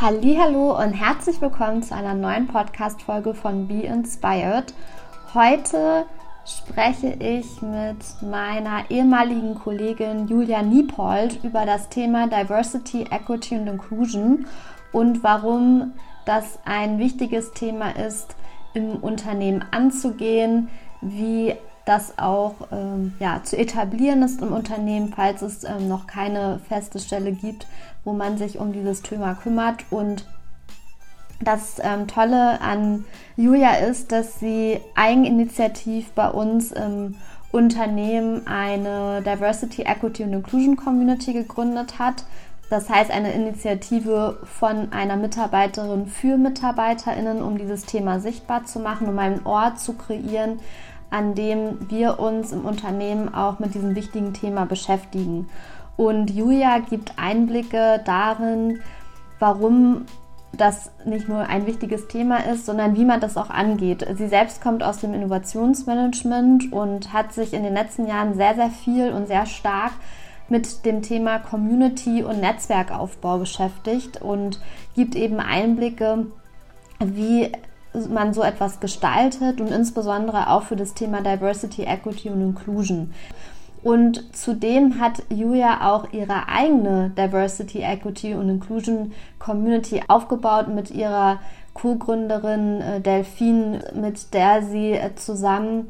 Hallo und herzlich willkommen zu einer neuen Podcast Folge von Be Inspired. Heute spreche ich mit meiner ehemaligen Kollegin Julia Niepold über das Thema Diversity, Equity und Inclusion und warum das ein wichtiges Thema ist, im Unternehmen anzugehen, wie das auch ähm, ja, zu etablieren ist im Unternehmen, falls es ähm, noch keine feste Stelle gibt, wo man sich um dieses Thema kümmert. Und das ähm, Tolle an Julia ist, dass sie eigeninitiativ bei uns im Unternehmen eine Diversity, Equity und Inclusion Community gegründet hat. Das heißt, eine Initiative von einer Mitarbeiterin für MitarbeiterInnen, um dieses Thema sichtbar zu machen, um einen Ort zu kreieren, an dem wir uns im Unternehmen auch mit diesem wichtigen Thema beschäftigen. Und Julia gibt Einblicke darin, warum das nicht nur ein wichtiges Thema ist, sondern wie man das auch angeht. Sie selbst kommt aus dem Innovationsmanagement und hat sich in den letzten Jahren sehr, sehr viel und sehr stark mit dem Thema Community und Netzwerkaufbau beschäftigt und gibt eben Einblicke, wie man so etwas gestaltet und insbesondere auch für das Thema Diversity, Equity und Inclusion. Und zudem hat Julia auch ihre eigene Diversity, Equity und Inclusion Community aufgebaut mit ihrer Co-Gründerin äh, Delphine, mit der sie äh, zusammen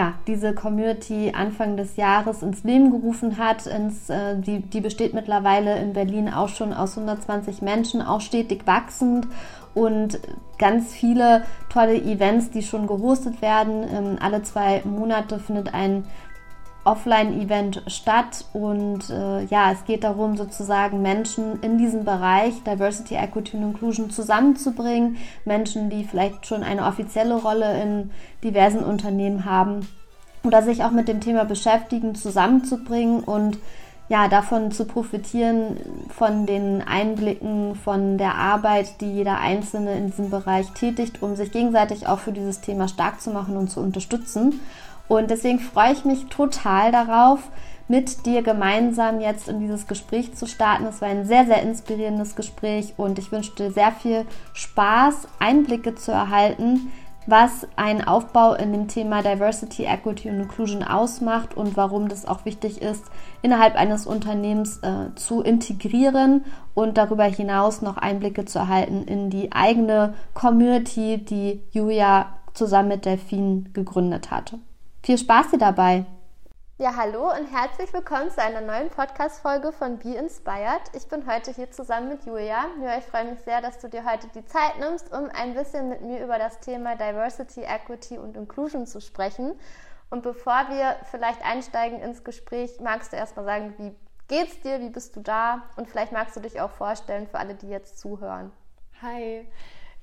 ja, diese Community Anfang des Jahres ins Leben gerufen hat. Ins, äh, die, die besteht mittlerweile in Berlin auch schon aus 120 Menschen, auch stetig wachsend und ganz viele tolle Events, die schon gehostet werden. Ähm, alle zwei Monate findet ein Offline-Event statt und äh, ja, es geht darum, sozusagen Menschen in diesem Bereich Diversity, Equity und Inclusion zusammenzubringen. Menschen, die vielleicht schon eine offizielle Rolle in diversen Unternehmen haben oder sich auch mit dem Thema beschäftigen, zusammenzubringen und ja, davon zu profitieren, von den Einblicken, von der Arbeit, die jeder Einzelne in diesem Bereich tätigt, um sich gegenseitig auch für dieses Thema stark zu machen und zu unterstützen. Und deswegen freue ich mich total darauf, mit dir gemeinsam jetzt in dieses Gespräch zu starten. Es war ein sehr, sehr inspirierendes Gespräch und ich wünsche dir sehr viel Spaß, Einblicke zu erhalten, was ein Aufbau in dem Thema Diversity, Equity und Inclusion ausmacht und warum das auch wichtig ist, innerhalb eines Unternehmens äh, zu integrieren und darüber hinaus noch Einblicke zu erhalten in die eigene Community, die Julia zusammen mit Delphine gegründet hat. Viel Spaß dir dabei! Ja, hallo und herzlich willkommen zu einer neuen Podcast-Folge von Be Inspired. Ich bin heute hier zusammen mit Julia. Ja, ich freue mich sehr, dass du dir heute die Zeit nimmst, um ein bisschen mit mir über das Thema Diversity, Equity und Inclusion zu sprechen. Und bevor wir vielleicht einsteigen ins Gespräch, magst du erstmal sagen, wie geht's dir, wie bist du da? Und vielleicht magst du dich auch vorstellen für alle, die jetzt zuhören. Hi.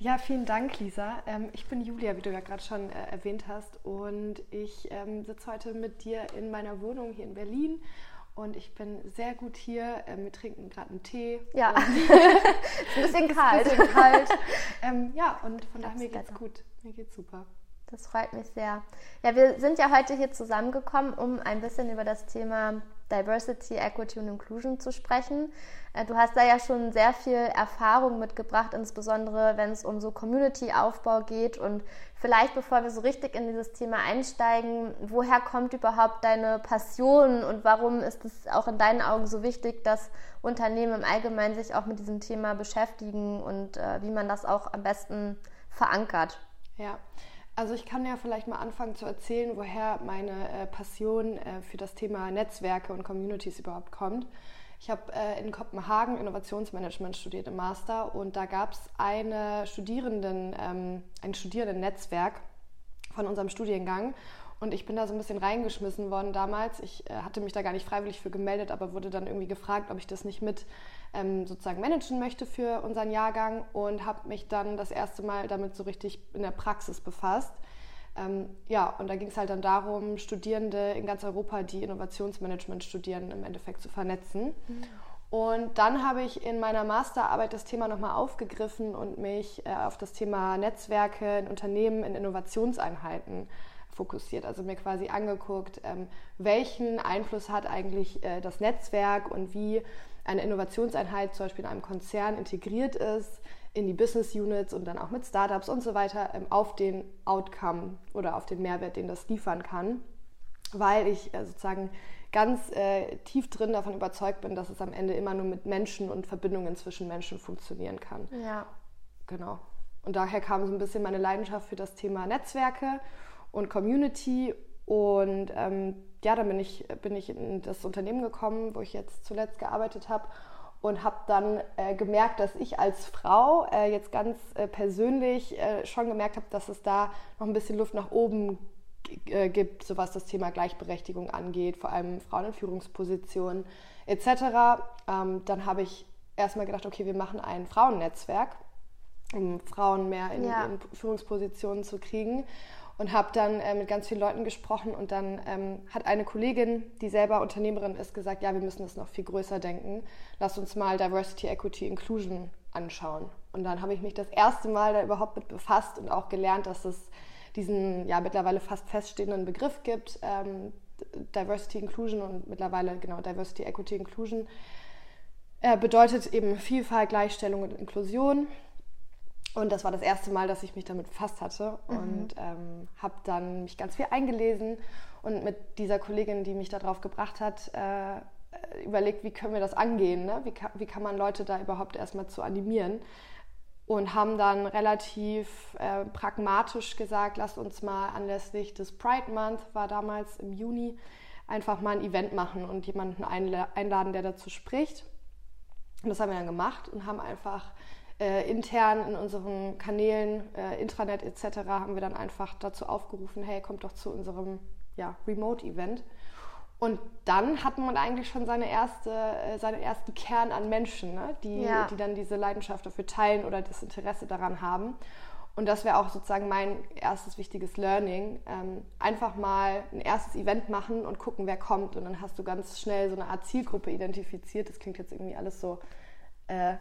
Ja, vielen Dank, Lisa. Ähm, ich bin Julia, wie du ja gerade schon äh, erwähnt hast. Und ich ähm, sitze heute mit dir in meiner Wohnung hier in Berlin. Und ich bin sehr gut hier. Ähm, wir trinken gerade einen Tee. Ja, ein bisschen kalt. Ein bisschen kalt. ja, und von daher mir geht's gut. Mir geht's super. Das freut mich sehr. Ja, wir sind ja heute hier zusammengekommen, um ein bisschen über das Thema Diversity, Equity und Inclusion zu sprechen. Äh, du hast da ja schon sehr viel Erfahrung mitgebracht, insbesondere wenn es um so Community-Aufbau geht. Und vielleicht, bevor wir so richtig in dieses Thema einsteigen, woher kommt überhaupt deine Passion und warum ist es auch in deinen Augen so wichtig, dass Unternehmen im Allgemeinen sich auch mit diesem Thema beschäftigen und äh, wie man das auch am besten verankert? Ja. Also ich kann ja vielleicht mal anfangen zu erzählen, woher meine äh, Passion äh, für das Thema Netzwerke und Communities überhaupt kommt. Ich habe äh, in Kopenhagen Innovationsmanagement studiert im Master und da gab es eine Studierenden, ähm, ein Studierendennetzwerk von unserem Studiengang und ich bin da so ein bisschen reingeschmissen worden damals. Ich äh, hatte mich da gar nicht freiwillig für gemeldet, aber wurde dann irgendwie gefragt, ob ich das nicht mit ähm, sozusagen managen möchte für unseren Jahrgang und habe mich dann das erste Mal damit so richtig in der Praxis befasst. Ähm, ja, und da ging es halt dann darum, Studierende in ganz Europa, die Innovationsmanagement studieren, im Endeffekt zu vernetzen. Mhm. Und dann habe ich in meiner Masterarbeit das Thema nochmal aufgegriffen und mich äh, auf das Thema Netzwerke in Unternehmen, in Innovationseinheiten fokussiert. Also mir quasi angeguckt, ähm, welchen Einfluss hat eigentlich äh, das Netzwerk und wie eine Innovationseinheit zum Beispiel in einem Konzern integriert ist, in die Business Units und dann auch mit Startups und so weiter ähm, auf den Outcome oder auf den Mehrwert, den das liefern kann, weil ich äh, sozusagen ganz äh, tief drin davon überzeugt bin, dass es am Ende immer nur mit Menschen und Verbindungen zwischen Menschen funktionieren kann. Ja. Genau. Und daher kam so ein bisschen meine Leidenschaft für das Thema Netzwerke und Community. Und ähm, ja, dann bin ich, bin ich in das Unternehmen gekommen, wo ich jetzt zuletzt gearbeitet habe und habe dann äh, gemerkt, dass ich als Frau äh, jetzt ganz äh, persönlich äh, schon gemerkt habe, dass es da noch ein bisschen Luft nach oben äh, gibt, so was das Thema Gleichberechtigung angeht, vor allem Frauen in Führungspositionen etc. Ähm, dann habe ich erstmal gedacht, okay, wir machen ein Frauennetzwerk, um Frauen mehr in, ja. in Führungspositionen zu kriegen und habe dann äh, mit ganz vielen Leuten gesprochen und dann ähm, hat eine Kollegin, die selber Unternehmerin ist, gesagt, ja, wir müssen das noch viel größer denken. Lass uns mal Diversity, Equity, Inclusion anschauen. Und dann habe ich mich das erste Mal da überhaupt mit befasst und auch gelernt, dass es diesen ja mittlerweile fast feststehenden Begriff gibt, ähm, Diversity, Inclusion und mittlerweile genau Diversity, Equity, Inclusion. Äh, bedeutet eben Vielfalt, Gleichstellung und Inklusion. Und das war das erste Mal, dass ich mich damit befasst hatte mhm. und ähm, habe dann mich ganz viel eingelesen und mit dieser Kollegin, die mich darauf gebracht hat, äh, überlegt, wie können wir das angehen, ne? wie, kann, wie kann man Leute da überhaupt erstmal zu animieren und haben dann relativ äh, pragmatisch gesagt, lasst uns mal anlässlich des Pride Month, war damals im Juni, einfach mal ein Event machen und jemanden einladen, der dazu spricht. Und das haben wir dann gemacht und haben einfach äh, intern in unseren Kanälen, äh, Intranet etc. haben wir dann einfach dazu aufgerufen, hey, kommt doch zu unserem ja, Remote-Event. Und dann hat man eigentlich schon seine erste, äh, seinen ersten Kern an Menschen, ne? die, ja. die dann diese Leidenschaft dafür teilen oder das Interesse daran haben. Und das wäre auch sozusagen mein erstes wichtiges Learning. Ähm, einfach mal ein erstes Event machen und gucken, wer kommt. Und dann hast du ganz schnell so eine Art Zielgruppe identifiziert. Das klingt jetzt irgendwie alles so äh,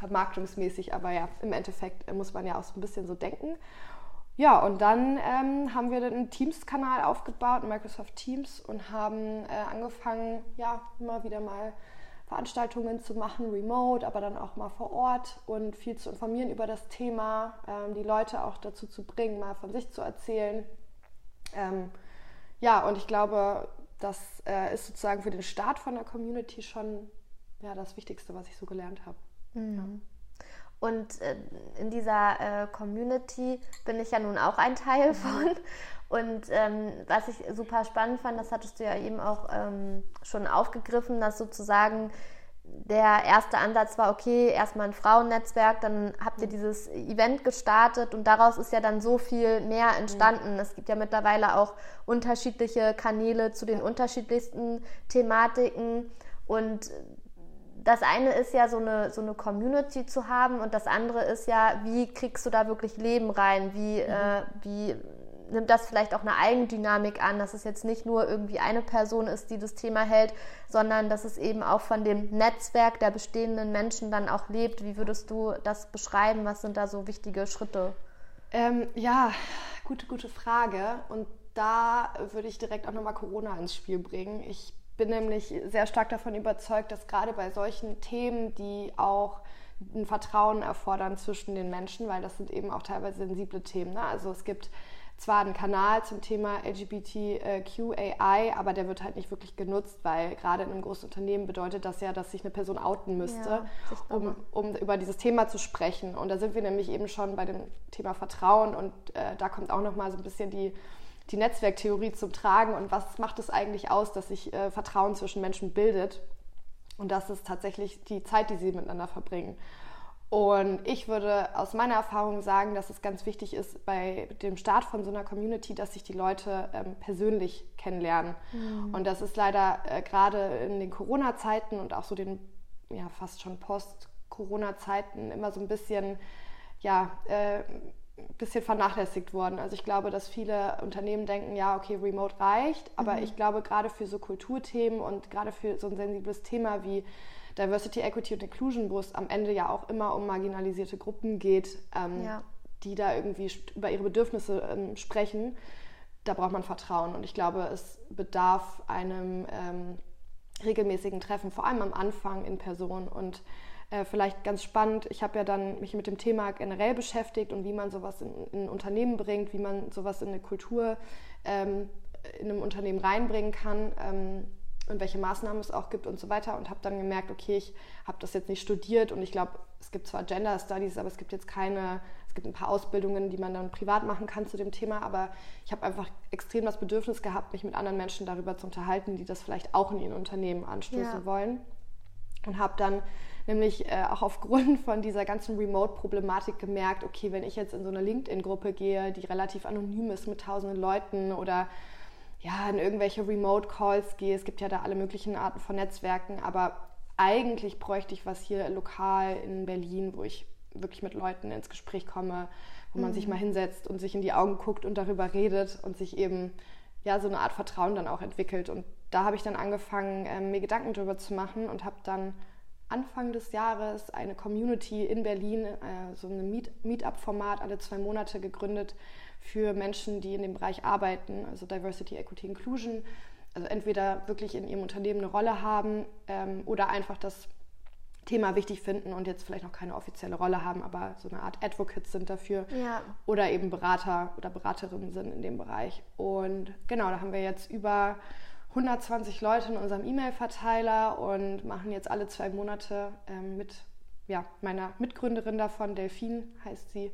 vermarktungsmäßig, aber ja, im Endeffekt äh, muss man ja auch so ein bisschen so denken. Ja, und dann ähm, haben wir einen Teams-Kanal aufgebaut, Microsoft Teams, und haben äh, angefangen, ja, immer wieder mal Veranstaltungen zu machen, remote, aber dann auch mal vor Ort und viel zu informieren über das Thema, ähm, die Leute auch dazu zu bringen, mal von sich zu erzählen. Ähm, ja, und ich glaube, das äh, ist sozusagen für den Start von der Community schon ja, das Wichtigste, was ich so gelernt habe. Mhm. Und äh, in dieser äh, Community bin ich ja nun auch ein Teil mhm. von. Und ähm, was ich super spannend fand, das hattest du ja eben auch ähm, schon aufgegriffen, dass sozusagen der erste Ansatz war, okay, erstmal ein Frauennetzwerk, dann habt ihr mhm. dieses Event gestartet und daraus ist ja dann so viel mehr entstanden. Mhm. Es gibt ja mittlerweile auch unterschiedliche Kanäle zu den unterschiedlichsten Thematiken und das eine ist ja so eine, so eine Community zu haben und das andere ist ja, wie kriegst du da wirklich Leben rein? Wie, mhm. äh, wie nimmt das vielleicht auch eine Eigendynamik an, dass es jetzt nicht nur irgendwie eine Person ist, die das Thema hält, sondern dass es eben auch von dem Netzwerk der bestehenden Menschen dann auch lebt. Wie würdest du das beschreiben? Was sind da so wichtige Schritte? Ähm, ja, gute, gute Frage. Und da würde ich direkt auch nochmal Corona ins Spiel bringen. Ich bin nämlich sehr stark davon überzeugt, dass gerade bei solchen Themen, die auch ein Vertrauen erfordern zwischen den Menschen, weil das sind eben auch teilweise sensible Themen. Ne? Also es gibt zwar einen Kanal zum Thema LGBTQAI, aber der wird halt nicht wirklich genutzt, weil gerade in einem großen Unternehmen bedeutet das ja, dass sich eine Person outen müsste, ja, um, um über dieses Thema zu sprechen. Und da sind wir nämlich eben schon bei dem Thema Vertrauen und äh, da kommt auch nochmal so ein bisschen die die Netzwerktheorie zum Tragen und was macht es eigentlich aus, dass sich äh, Vertrauen zwischen Menschen bildet. Und das ist tatsächlich die Zeit, die sie miteinander verbringen. Und ich würde aus meiner Erfahrung sagen, dass es ganz wichtig ist bei dem Start von so einer Community, dass sich die Leute ähm, persönlich kennenlernen. Mhm. Und das ist leider äh, gerade in den Corona-Zeiten und auch so den ja fast schon Post-Corona-Zeiten immer so ein bisschen ja äh, bisschen vernachlässigt worden. Also ich glaube, dass viele Unternehmen denken, ja, okay, Remote reicht, aber mhm. ich glaube, gerade für so Kulturthemen und gerade für so ein sensibles Thema wie Diversity, Equity und Inclusion, wo es am Ende ja auch immer um marginalisierte Gruppen geht, ähm, ja. die da irgendwie über ihre Bedürfnisse ähm, sprechen, da braucht man Vertrauen. Und ich glaube, es bedarf einem ähm, regelmäßigen Treffen, vor allem am Anfang in Person. Und äh, vielleicht ganz spannend, ich habe ja dann mich mit dem Thema generell beschäftigt und wie man sowas in, in ein Unternehmen bringt, wie man sowas in eine Kultur ähm, in einem Unternehmen reinbringen kann. Ähm, und welche Maßnahmen es auch gibt und so weiter und habe dann gemerkt, okay, ich habe das jetzt nicht studiert und ich glaube, es gibt zwar Gender Studies, aber es gibt jetzt keine, es gibt ein paar Ausbildungen, die man dann privat machen kann zu dem Thema, aber ich habe einfach extrem das Bedürfnis gehabt, mich mit anderen Menschen darüber zu unterhalten, die das vielleicht auch in ihren Unternehmen anstoßen ja. wollen und habe dann nämlich äh, auch aufgrund von dieser ganzen Remote-Problematik gemerkt, okay, wenn ich jetzt in so eine LinkedIn-Gruppe gehe, die relativ anonym ist mit tausenden Leuten oder ja, in irgendwelche Remote-Calls gehe. Es gibt ja da alle möglichen Arten von Netzwerken, aber eigentlich bräuchte ich was hier lokal in Berlin, wo ich wirklich mit Leuten ins Gespräch komme, wo man sich mhm. mal hinsetzt und sich in die Augen guckt und darüber redet und sich eben ja so eine Art Vertrauen dann auch entwickelt. Und da habe ich dann angefangen, äh, mir Gedanken darüber zu machen und habe dann Anfang des Jahres eine Community in Berlin, äh, so ein Meet Meetup-Format alle zwei Monate gegründet, für Menschen, die in dem Bereich arbeiten, also Diversity, Equity, Inclusion, also entweder wirklich in ihrem Unternehmen eine Rolle haben ähm, oder einfach das Thema wichtig finden und jetzt vielleicht noch keine offizielle Rolle haben, aber so eine Art Advocates sind dafür ja. oder eben Berater oder Beraterinnen sind in dem Bereich. Und genau, da haben wir jetzt über 120 Leute in unserem E-Mail-Verteiler und machen jetzt alle zwei Monate ähm, mit ja, meiner Mitgründerin davon, Delphine heißt sie,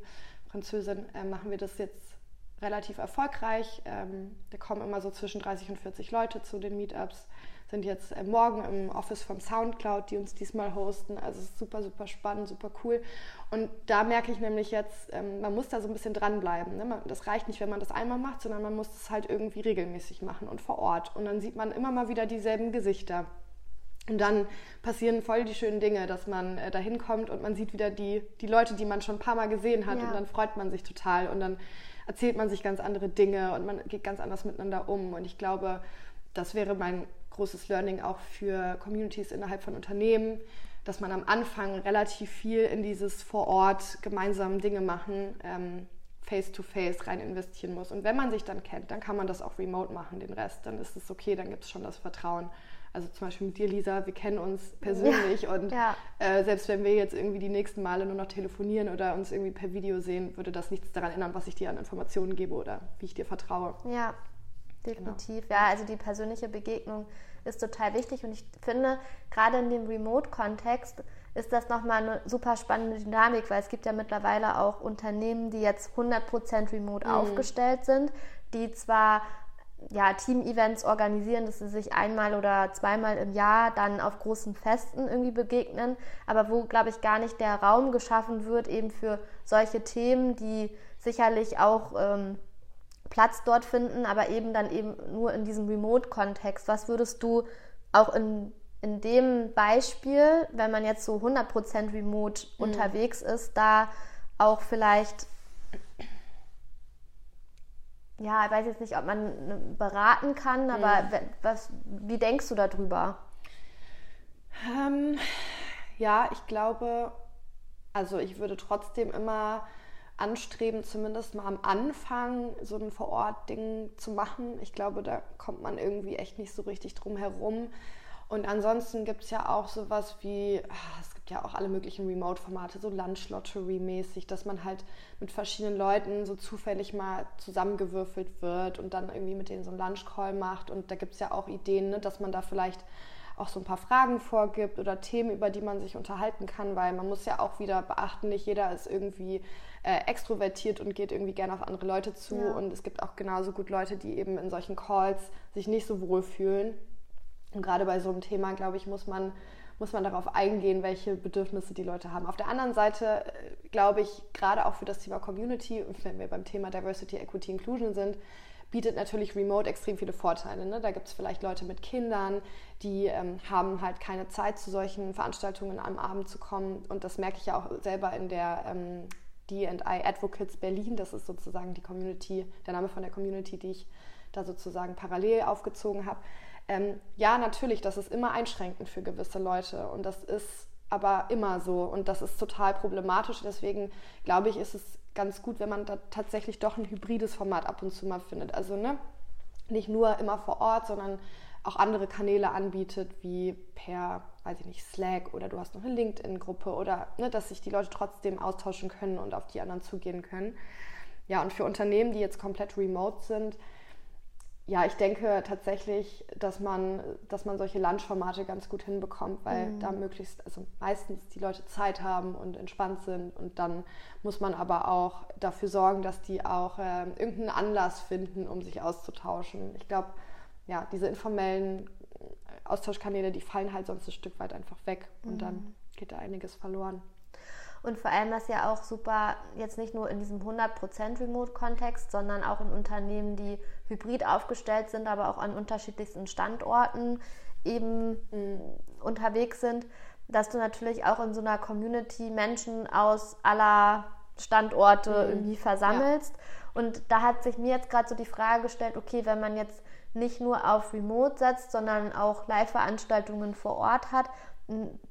Französin, äh, machen wir das jetzt relativ erfolgreich. Ähm, da kommen immer so zwischen 30 und 40 Leute zu den Meetups. Sind jetzt äh, morgen im Office von Soundcloud, die uns diesmal hosten. Also es ist super, super spannend, super cool. Und da merke ich nämlich jetzt, ähm, man muss da so ein bisschen dranbleiben. Ne? Das reicht nicht, wenn man das einmal macht, sondern man muss es halt irgendwie regelmäßig machen und vor Ort. Und dann sieht man immer mal wieder dieselben Gesichter. Und dann passieren voll die schönen Dinge, dass man äh, da hinkommt und man sieht wieder die, die Leute, die man schon ein paar Mal gesehen hat. Ja. Und dann freut man sich total. Und dann erzählt man sich ganz andere Dinge und man geht ganz anders miteinander um. Und ich glaube, das wäre mein großes Learning auch für Communities innerhalb von Unternehmen, dass man am Anfang relativ viel in dieses vor Ort gemeinsam Dinge machen, ähm, face-to-face rein investieren muss. Und wenn man sich dann kennt, dann kann man das auch remote machen, den Rest. Dann ist es okay, dann gibt es schon das Vertrauen also zum Beispiel mit dir, Lisa, wir kennen uns persönlich ja, und ja. Äh, selbst wenn wir jetzt irgendwie die nächsten Male nur noch telefonieren oder uns irgendwie per Video sehen, würde das nichts daran ändern, was ich dir an Informationen gebe oder wie ich dir vertraue. Ja, definitiv. Genau. Ja, also die persönliche Begegnung ist total wichtig und ich finde, gerade in dem Remote-Kontext ist das nochmal eine super spannende Dynamik, weil es gibt ja mittlerweile auch Unternehmen, die jetzt 100% remote mhm. aufgestellt sind, die zwar ja, Team-Events organisieren, dass sie sich einmal oder zweimal im Jahr dann auf großen Festen irgendwie begegnen, aber wo, glaube ich, gar nicht der Raum geschaffen wird, eben für solche Themen, die sicherlich auch ähm, Platz dort finden, aber eben dann eben nur in diesem Remote-Kontext. Was würdest du auch in, in dem Beispiel, wenn man jetzt so 100% remote mhm. unterwegs ist, da auch vielleicht ja, ich weiß jetzt nicht, ob man ne, beraten kann, aber mhm. was, wie denkst du darüber? Ähm, ja, ich glaube, also ich würde trotzdem immer anstreben, zumindest mal am Anfang so ein Vor-Ort-Ding zu machen. Ich glaube, da kommt man irgendwie echt nicht so richtig drum herum. Und ansonsten gibt es ja auch sowas wie, ah, es ja auch alle möglichen Remote-Formate, so Lunch-Lottery-mäßig, dass man halt mit verschiedenen Leuten so zufällig mal zusammengewürfelt wird und dann irgendwie mit denen so einen Lunch-Call macht. Und da gibt es ja auch Ideen, ne, dass man da vielleicht auch so ein paar Fragen vorgibt oder Themen, über die man sich unterhalten kann, weil man muss ja auch wieder beachten, nicht jeder ist irgendwie äh, extrovertiert und geht irgendwie gerne auf andere Leute zu. Ja. Und es gibt auch genauso gut Leute, die eben in solchen Calls sich nicht so wohl fühlen. Und gerade bei so einem Thema, glaube ich, muss man muss man darauf eingehen, welche Bedürfnisse die Leute haben. Auf der anderen Seite äh, glaube ich, gerade auch für das Thema Community und wenn wir beim Thema Diversity, Equity, Inclusion sind, bietet natürlich Remote extrem viele Vorteile. Ne? Da gibt es vielleicht Leute mit Kindern, die ähm, haben halt keine Zeit, zu solchen Veranstaltungen am Abend zu kommen. Und das merke ich ja auch selber in der ähm, DI Advocates Berlin. Das ist sozusagen die Community, der Name von der Community, die ich da sozusagen parallel aufgezogen habe. Ähm, ja, natürlich, das ist immer einschränkend für gewisse Leute und das ist aber immer so und das ist total problematisch. Deswegen glaube ich, ist es ganz gut, wenn man da tatsächlich doch ein hybrides Format ab und zu mal findet. Also ne, nicht nur immer vor Ort, sondern auch andere Kanäle anbietet, wie per, weiß ich nicht, Slack oder du hast noch eine LinkedIn-Gruppe oder ne, dass sich die Leute trotzdem austauschen können und auf die anderen zugehen können. Ja, und für Unternehmen, die jetzt komplett remote sind, ja, ich denke tatsächlich, dass man, dass man solche Lunchformate ganz gut hinbekommt, weil mhm. da möglichst, also meistens die Leute Zeit haben und entspannt sind und dann muss man aber auch dafür sorgen, dass die auch äh, irgendeinen Anlass finden, um sich auszutauschen. Ich glaube, ja, diese informellen Austauschkanäle, die fallen halt sonst ein Stück weit einfach weg und mhm. dann geht da einiges verloren. Und vor allem das ja auch super, jetzt nicht nur in diesem 100% Remote-Kontext, sondern auch in Unternehmen, die hybrid aufgestellt sind, aber auch an unterschiedlichsten Standorten eben mhm. unterwegs sind, dass du natürlich auch in so einer Community Menschen aus aller Standorte mhm. irgendwie versammelst. Ja. Und da hat sich mir jetzt gerade so die Frage gestellt, okay, wenn man jetzt nicht nur auf Remote setzt, sondern auch Live-Veranstaltungen vor Ort hat,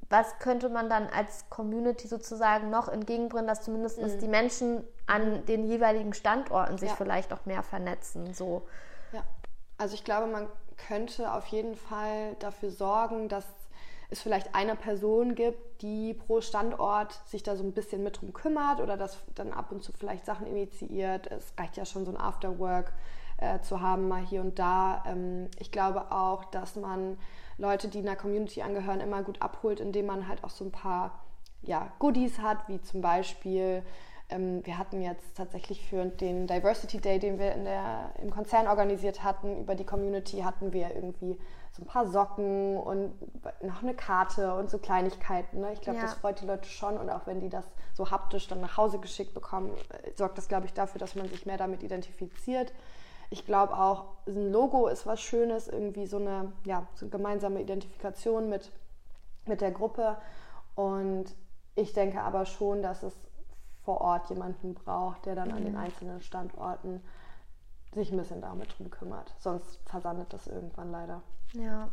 was könnte man dann als Community sozusagen noch entgegenbringen, dass zumindest mhm. die Menschen an den jeweiligen Standorten sich ja. vielleicht auch mehr vernetzen? So. Ja, also ich glaube, man könnte auf jeden Fall dafür sorgen, dass es vielleicht eine Person gibt, die pro Standort sich da so ein bisschen mit drum kümmert oder das dann ab und zu vielleicht Sachen initiiert. Es reicht ja schon so ein Afterwork äh, zu haben, mal hier und da. Ähm, ich glaube auch, dass man Leute, die einer Community angehören, immer gut abholt, indem man halt auch so ein paar ja, Goodies hat, wie zum Beispiel, ähm, wir hatten jetzt tatsächlich für den Diversity Day, den wir in der, im Konzern organisiert hatten, über die Community hatten wir irgendwie so ein paar Socken und noch eine Karte und so Kleinigkeiten. Ne? Ich glaube, ja. das freut die Leute schon und auch wenn die das so haptisch dann nach Hause geschickt bekommen, äh, sorgt das, glaube ich, dafür, dass man sich mehr damit identifiziert. Ich glaube auch, ein Logo ist was Schönes, irgendwie so eine, ja, so eine gemeinsame Identifikation mit, mit der Gruppe. Und ich denke aber schon, dass es vor Ort jemanden braucht, der dann an den mhm. einzelnen Standorten sich ein bisschen damit drum kümmert. Sonst versandet das irgendwann leider. Ja,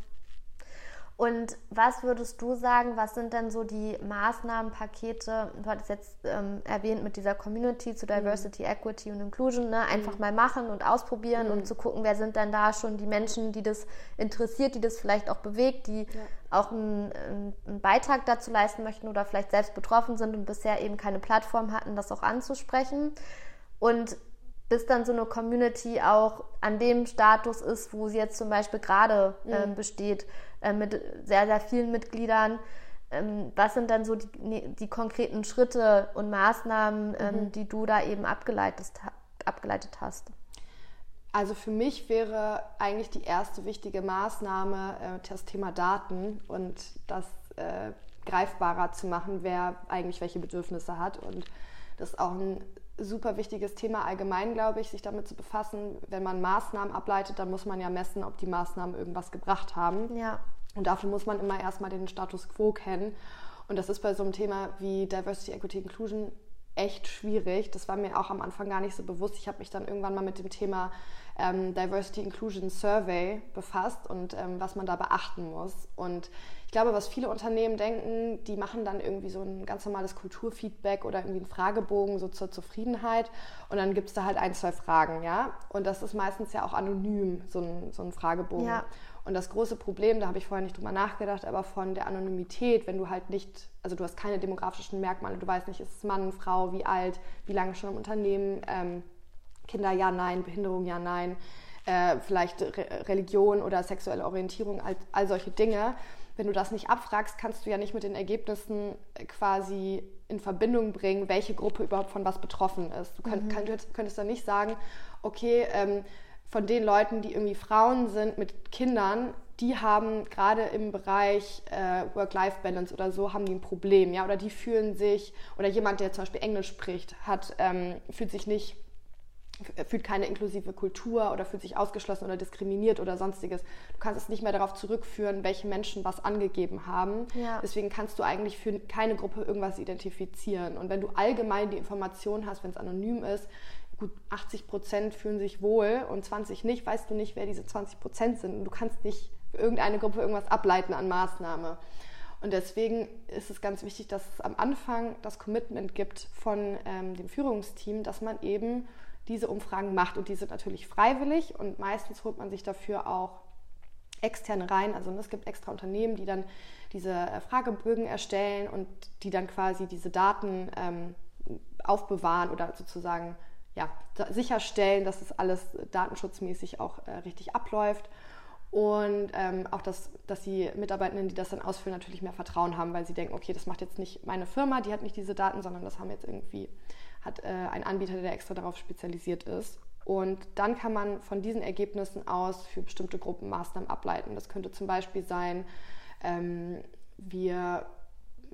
und was würdest du sagen, was sind denn so die Maßnahmenpakete? Du hattest jetzt ähm, erwähnt mit dieser Community zu Diversity, mhm. Equity und Inclusion, ne? einfach mhm. mal machen und ausprobieren, mhm. um zu gucken, wer sind denn da schon die Menschen, die das interessiert, die das vielleicht auch bewegt, die ja. auch einen, einen, Beitrag dazu leisten möchten oder vielleicht selbst betroffen sind und bisher eben keine Plattform hatten, das auch anzusprechen. Und bis dann so eine Community auch an dem Status ist, wo sie jetzt zum Beispiel gerade äh, besteht, äh, mit sehr, sehr vielen Mitgliedern. Ähm, was sind dann so die, die konkreten Schritte und Maßnahmen, ähm, mhm. die du da eben abgeleitet, abgeleitet hast? Also für mich wäre eigentlich die erste wichtige Maßnahme äh, das Thema Daten und das äh, greifbarer zu machen, wer eigentlich welche Bedürfnisse hat. Und das ist auch ein super wichtiges Thema allgemein, glaube ich, sich damit zu befassen. Wenn man Maßnahmen ableitet, dann muss man ja messen, ob die Maßnahmen irgendwas gebracht haben. Ja. Und dafür muss man immer erstmal den Status quo kennen. Und das ist bei so einem Thema wie Diversity, Equity, Inclusion echt schwierig. Das war mir auch am Anfang gar nicht so bewusst. Ich habe mich dann irgendwann mal mit dem Thema ähm, Diversity Inclusion Survey befasst und ähm, was man da beachten muss. Und ich glaube, was viele Unternehmen denken, die machen dann irgendwie so ein ganz normales Kulturfeedback oder irgendwie einen Fragebogen so zur Zufriedenheit und dann gibt es da halt ein, zwei Fragen, ja. Und das ist meistens ja auch anonym, so ein, so ein Fragebogen. Ja. Und das große Problem, da habe ich vorher nicht drüber nachgedacht, aber von der Anonymität, wenn du halt nicht, also du hast keine demografischen Merkmale, du weißt nicht, ist es Mann, Frau, wie alt, wie lange schon im Unternehmen, ähm, Kinder ja, nein, Behinderung ja, nein, äh, vielleicht Re Religion oder sexuelle Orientierung, all, all solche Dinge. Wenn du das nicht abfragst, kannst du ja nicht mit den Ergebnissen quasi in Verbindung bringen, welche Gruppe überhaupt von was betroffen ist. Du könnt, mhm. könntest, könntest dann nicht sagen, okay, ähm, von den Leuten, die irgendwie Frauen sind mit Kindern, die haben gerade im Bereich äh, Work-Life-Balance oder so, haben die ein Problem, ja, oder die fühlen sich, oder jemand, der zum Beispiel Englisch spricht, hat, ähm, fühlt sich nicht, fühlt keine inklusive Kultur oder fühlt sich ausgeschlossen oder diskriminiert oder sonstiges. Du kannst es nicht mehr darauf zurückführen, welche Menschen was angegeben haben. Ja. Deswegen kannst du eigentlich für keine Gruppe irgendwas identifizieren. Und wenn du allgemein die Information hast, wenn es anonym ist, gut 80 Prozent fühlen sich wohl und 20 nicht, weißt du nicht, wer diese 20 Prozent sind. Und du kannst nicht für irgendeine Gruppe irgendwas ableiten an Maßnahme. Und deswegen ist es ganz wichtig, dass es am Anfang das Commitment gibt von ähm, dem Führungsteam, dass man eben diese Umfragen macht. Und die sind natürlich freiwillig und meistens holt man sich dafür auch extern rein. Also es gibt extra Unternehmen, die dann diese äh, Fragebögen erstellen und die dann quasi diese Daten ähm, aufbewahren oder sozusagen ja, sicherstellen, dass es alles datenschutzmäßig auch äh, richtig abläuft. Und ähm, auch, dass, dass die Mitarbeitenden, die das dann ausfüllen, natürlich mehr Vertrauen haben, weil sie denken, okay, das macht jetzt nicht meine Firma, die hat nicht diese Daten, sondern das haben jetzt irgendwie, hat äh, ein Anbieter, der extra darauf spezialisiert ist. Und dann kann man von diesen Ergebnissen aus für bestimmte Gruppen Maßnahmen ableiten. Das könnte zum Beispiel sein, ähm, wir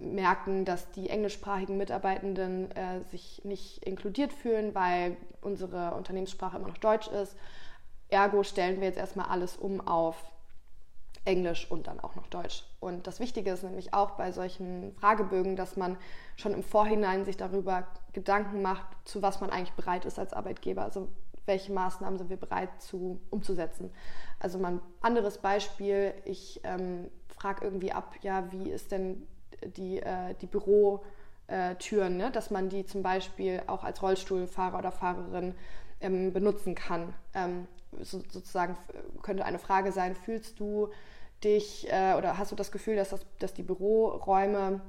merken, dass die englischsprachigen Mitarbeitenden äh, sich nicht inkludiert fühlen, weil unsere Unternehmenssprache immer noch Deutsch ist. Ergo stellen wir jetzt erstmal alles um auf Englisch und dann auch noch Deutsch. Und das Wichtige ist nämlich auch bei solchen Fragebögen, dass man schon im Vorhinein sich darüber Gedanken macht, zu was man eigentlich bereit ist als Arbeitgeber. Also welche Maßnahmen sind wir bereit zu, umzusetzen. Also mal anderes Beispiel, ich ähm, frage irgendwie ab, ja, wie ist denn die, äh, die Bürotüren, ne? dass man die zum Beispiel auch als Rollstuhlfahrer oder Fahrerin ähm, benutzen kann. Ähm, so, sozusagen könnte eine Frage sein, fühlst du dich äh, oder hast du das Gefühl, dass, das, dass die Büroräume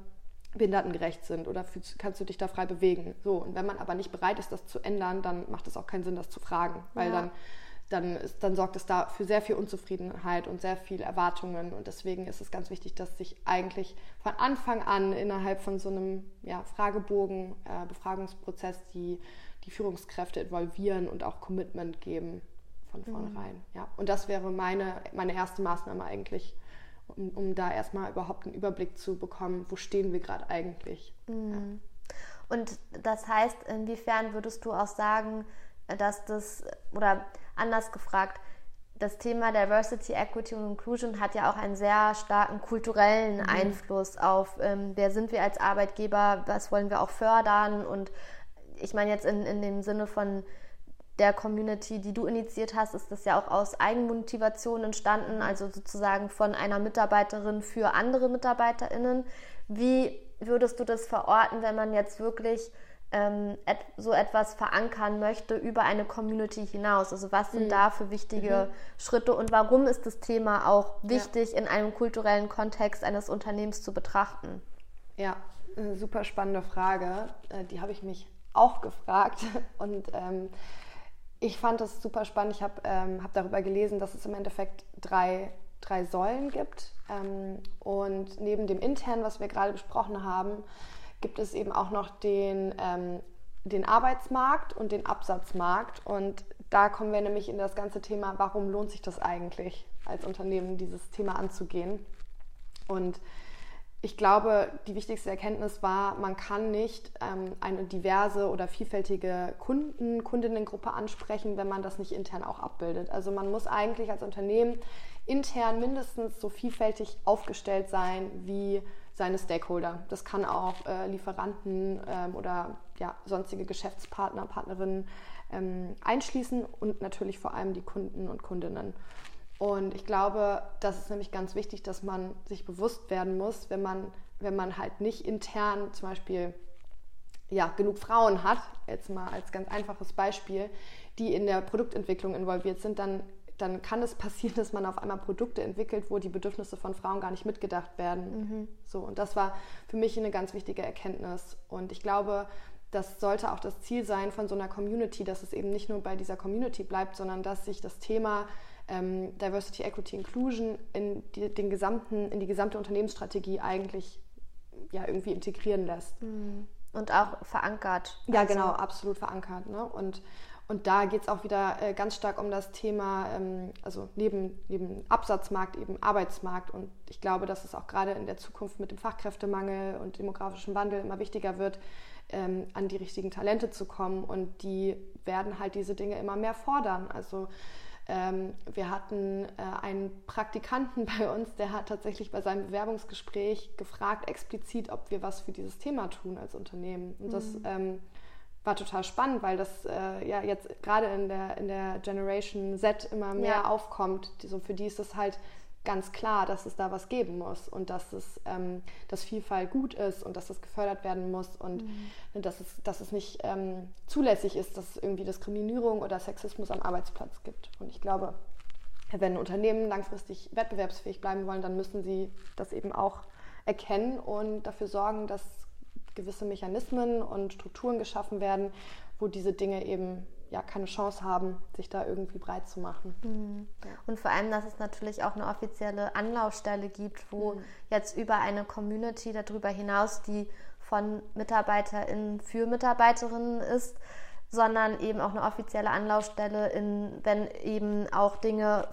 behindertengerecht sind oder fühlst, kannst du dich da frei bewegen? So, und wenn man aber nicht bereit ist, das zu ändern, dann macht es auch keinen Sinn, das zu fragen, weil ja. dann dann, ist, dann sorgt es da für sehr viel Unzufriedenheit und sehr viele Erwartungen. Und deswegen ist es ganz wichtig, dass sich eigentlich von Anfang an innerhalb von so einem ja, Fragebogen, äh, Befragungsprozess die, die Führungskräfte involvieren und auch Commitment geben von mhm. vornherein. Mhm. Ja. Und das wäre meine, meine erste Maßnahme eigentlich, um, um da erstmal überhaupt einen Überblick zu bekommen, wo stehen wir gerade eigentlich. Mhm. Ja. Und das heißt, inwiefern würdest du auch sagen, dass das, oder anders gefragt, das Thema Diversity, Equity und Inclusion hat ja auch einen sehr starken kulturellen mhm. Einfluss auf, ähm, wer sind wir als Arbeitgeber, was wollen wir auch fördern. Und ich meine jetzt in, in dem Sinne von der Community, die du initiiert hast, ist das ja auch aus Eigenmotivation entstanden, also sozusagen von einer Mitarbeiterin für andere MitarbeiterInnen. Wie würdest du das verorten, wenn man jetzt wirklich ähm, et so etwas verankern möchte über eine Community hinaus? Also was sind mhm. da für wichtige mhm. Schritte und warum ist das Thema auch wichtig ja. in einem kulturellen Kontext eines Unternehmens zu betrachten? Ja, eine super spannende Frage. Äh, die habe ich mich auch gefragt und ähm, ich fand das super spannend. Ich habe ähm, hab darüber gelesen, dass es im Endeffekt drei, drei Säulen gibt. Ähm, und neben dem internen, was wir gerade besprochen haben, gibt es eben auch noch den, ähm, den Arbeitsmarkt und den Absatzmarkt. Und da kommen wir nämlich in das ganze Thema, warum lohnt sich das eigentlich als Unternehmen, dieses Thema anzugehen. Und ich glaube, die wichtigste Erkenntnis war, man kann nicht ähm, eine diverse oder vielfältige Kunden, Kundinnengruppe ansprechen, wenn man das nicht intern auch abbildet. Also man muss eigentlich als Unternehmen intern mindestens so vielfältig aufgestellt sein wie seine Stakeholder. Das kann auch äh, Lieferanten ähm, oder ja, sonstige Geschäftspartner, Partnerinnen ähm, einschließen und natürlich vor allem die Kunden und Kundinnen. Und ich glaube, das ist nämlich ganz wichtig, dass man sich bewusst werden muss, wenn man, wenn man halt nicht intern zum Beispiel ja, genug Frauen hat, jetzt mal als ganz einfaches Beispiel, die in der Produktentwicklung involviert sind, dann dann kann es passieren, dass man auf einmal Produkte entwickelt, wo die Bedürfnisse von Frauen gar nicht mitgedacht werden. Mhm. So, und das war für mich eine ganz wichtige Erkenntnis. Und ich glaube, das sollte auch das Ziel sein von so einer Community, dass es eben nicht nur bei dieser Community bleibt, sondern dass sich das Thema ähm, Diversity, Equity, Inclusion in die, den gesamten, in die gesamte Unternehmensstrategie eigentlich ja, irgendwie integrieren lässt. Mhm. Und auch verankert. Ja, also. genau, absolut verankert. Ne? Und und da geht es auch wieder äh, ganz stark um das Thema, ähm, also neben, neben Absatzmarkt eben Arbeitsmarkt. Und ich glaube, dass es auch gerade in der Zukunft mit dem Fachkräftemangel und demografischem Wandel immer wichtiger wird, ähm, an die richtigen Talente zu kommen. Und die werden halt diese Dinge immer mehr fordern. Also ähm, wir hatten äh, einen Praktikanten bei uns, der hat tatsächlich bei seinem Bewerbungsgespräch gefragt, explizit, ob wir was für dieses Thema tun als Unternehmen. Und das mhm. War total spannend, weil das äh, ja jetzt gerade in der, in der Generation Z immer mehr ja. aufkommt. So für die ist es halt ganz klar, dass es da was geben muss und dass es ähm, dass Vielfalt gut ist und dass das gefördert werden muss und mhm. dass, es, dass es nicht ähm, zulässig ist, dass es irgendwie Diskriminierung oder Sexismus am Arbeitsplatz gibt. Und ich glaube, wenn Unternehmen langfristig wettbewerbsfähig bleiben wollen, dann müssen sie das eben auch erkennen und dafür sorgen, dass gewisse Mechanismen und Strukturen geschaffen werden, wo diese Dinge eben ja keine Chance haben, sich da irgendwie breit zu machen. Mhm. Und vor allem, dass es natürlich auch eine offizielle Anlaufstelle gibt, wo mhm. jetzt über eine Community darüber hinaus, die von MitarbeiterInnen für Mitarbeiterinnen ist, sondern eben auch eine offizielle Anlaufstelle, in, wenn eben auch Dinge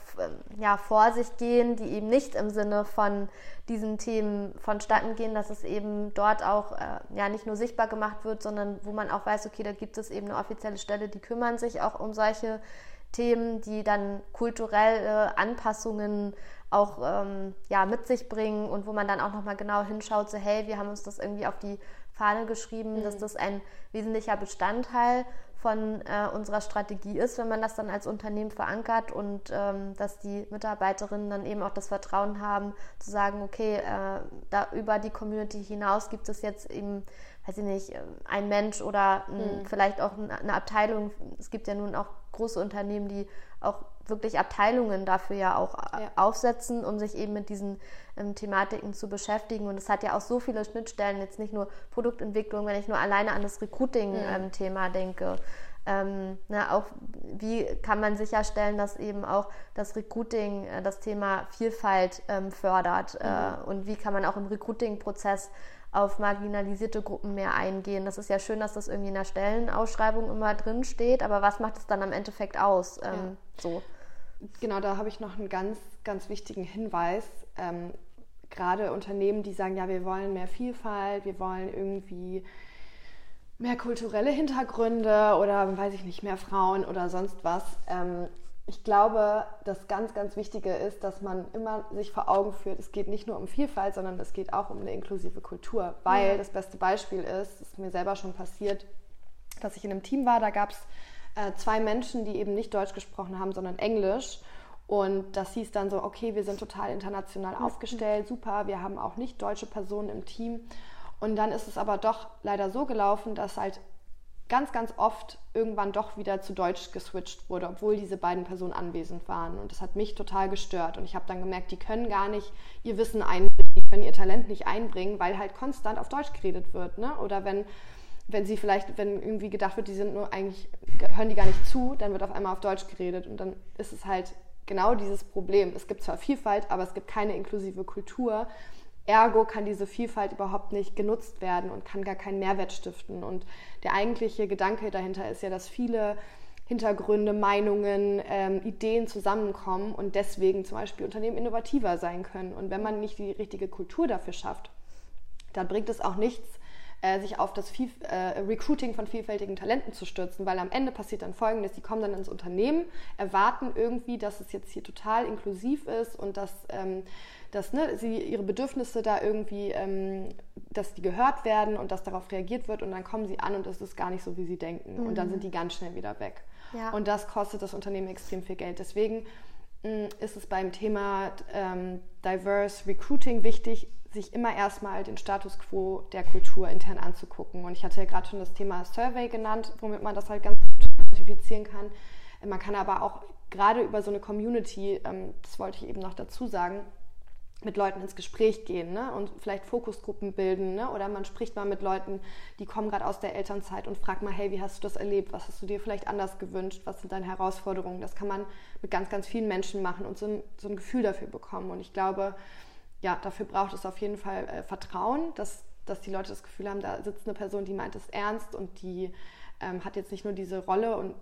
ja, vor sich gehen, die eben nicht im Sinne von diesen Themen vonstatten gehen, dass es eben dort auch äh, ja nicht nur sichtbar gemacht wird, sondern wo man auch weiß, okay, da gibt es eben eine offizielle Stelle, die kümmern sich auch um solche Themen, die dann kulturelle Anpassungen auch ähm, ja, mit sich bringen und wo man dann auch nochmal genau hinschaut, so hey, wir haben uns das irgendwie auf die Fahne geschrieben, mhm. dass das ein wesentlicher Bestandteil von äh, unserer Strategie ist, wenn man das dann als Unternehmen verankert und ähm, dass die Mitarbeiterinnen dann eben auch das Vertrauen haben, zu sagen, okay, äh, da über die Community hinaus gibt es jetzt eben, weiß ich nicht, äh, ein Mensch oder mhm. vielleicht auch eine Abteilung. Es gibt ja nun auch große Unternehmen, die auch wirklich Abteilungen dafür ja auch äh, ja. aufsetzen, um sich eben mit diesen ähm, Thematiken zu beschäftigen. Und es hat ja auch so viele Schnittstellen, jetzt nicht nur Produktentwicklung, wenn ich nur alleine an das Recruiting-Thema ähm, denke. Ähm, na, auch wie kann man sicherstellen, dass eben auch das Recruiting äh, das Thema Vielfalt ähm, fördert äh, mhm. und wie kann man auch im Recruiting-Prozess auf marginalisierte Gruppen mehr eingehen. Das ist ja schön, dass das irgendwie in der Stellenausschreibung immer drin steht, aber was macht es dann am Endeffekt aus? Ähm, ja. so. Genau, da habe ich noch einen ganz, ganz wichtigen Hinweis. Ähm, gerade Unternehmen, die sagen, ja, wir wollen mehr Vielfalt, wir wollen irgendwie mehr kulturelle Hintergründe oder weiß ich nicht, mehr Frauen oder sonst was. Ähm, ich glaube, das ganz, ganz Wichtige ist, dass man immer sich vor Augen führt, es geht nicht nur um Vielfalt, sondern es geht auch um eine inklusive Kultur. Weil ja. das beste Beispiel ist, ist mir selber schon passiert, dass ich in einem Team war, da gab es äh, zwei Menschen, die eben nicht Deutsch gesprochen haben, sondern Englisch. Und das hieß dann so, okay, wir sind total international aufgestellt, super, wir haben auch nicht deutsche Personen im Team. Und dann ist es aber doch leider so gelaufen, dass halt ganz, ganz oft irgendwann doch wieder zu Deutsch geswitcht wurde, obwohl diese beiden Personen anwesend waren. Und das hat mich total gestört. Und ich habe dann gemerkt, die können gar nicht ihr Wissen einbringen, die können ihr Talent nicht einbringen, weil halt konstant auf Deutsch geredet wird. Ne? Oder wenn, wenn sie vielleicht, wenn irgendwie gedacht wird, die sind nur eigentlich, hören die gar nicht zu, dann wird auf einmal auf Deutsch geredet. Und dann ist es halt genau dieses Problem. Es gibt zwar Vielfalt, aber es gibt keine inklusive Kultur. Ergo kann diese Vielfalt überhaupt nicht genutzt werden und kann gar keinen Mehrwert stiften. Und der eigentliche Gedanke dahinter ist ja, dass viele Hintergründe, Meinungen, ähm, Ideen zusammenkommen und deswegen zum Beispiel Unternehmen innovativer sein können. Und wenn man nicht die richtige Kultur dafür schafft, dann bringt es auch nichts, äh, sich auf das viel, äh, Recruiting von vielfältigen Talenten zu stürzen, weil am Ende passiert dann Folgendes, die kommen dann ins Unternehmen, erwarten irgendwie, dass es jetzt hier total inklusiv ist und dass ähm, dass ne, sie ihre Bedürfnisse da irgendwie, ähm, dass die gehört werden und dass darauf reagiert wird und dann kommen sie an und es ist gar nicht so, wie sie denken. Mhm. Und dann mhm. sind die ganz schnell wieder weg. Ja. Und das kostet das Unternehmen extrem viel Geld. Deswegen mh, mm, ist es beim Thema ähm, Diverse Recruiting wichtig, sich immer erstmal den Status quo der Kultur intern anzugucken. Und ich hatte ja gerade schon das Thema Survey genannt, womit man das halt ganz gut identifizieren kann. Man kann aber auch gerade über so eine Community, ähm, das wollte ich eben noch dazu sagen, mit Leuten ins Gespräch gehen ne? und vielleicht Fokusgruppen bilden ne? oder man spricht mal mit Leuten, die kommen gerade aus der Elternzeit und fragt mal, hey, wie hast du das erlebt? Was hast du dir vielleicht anders gewünscht? Was sind deine Herausforderungen? Das kann man mit ganz, ganz vielen Menschen machen und so ein, so ein Gefühl dafür bekommen. Und ich glaube, ja, dafür braucht es auf jeden Fall äh, Vertrauen, dass, dass die Leute das Gefühl haben, da sitzt eine Person, die meint es ernst und die ähm, hat jetzt nicht nur diese Rolle und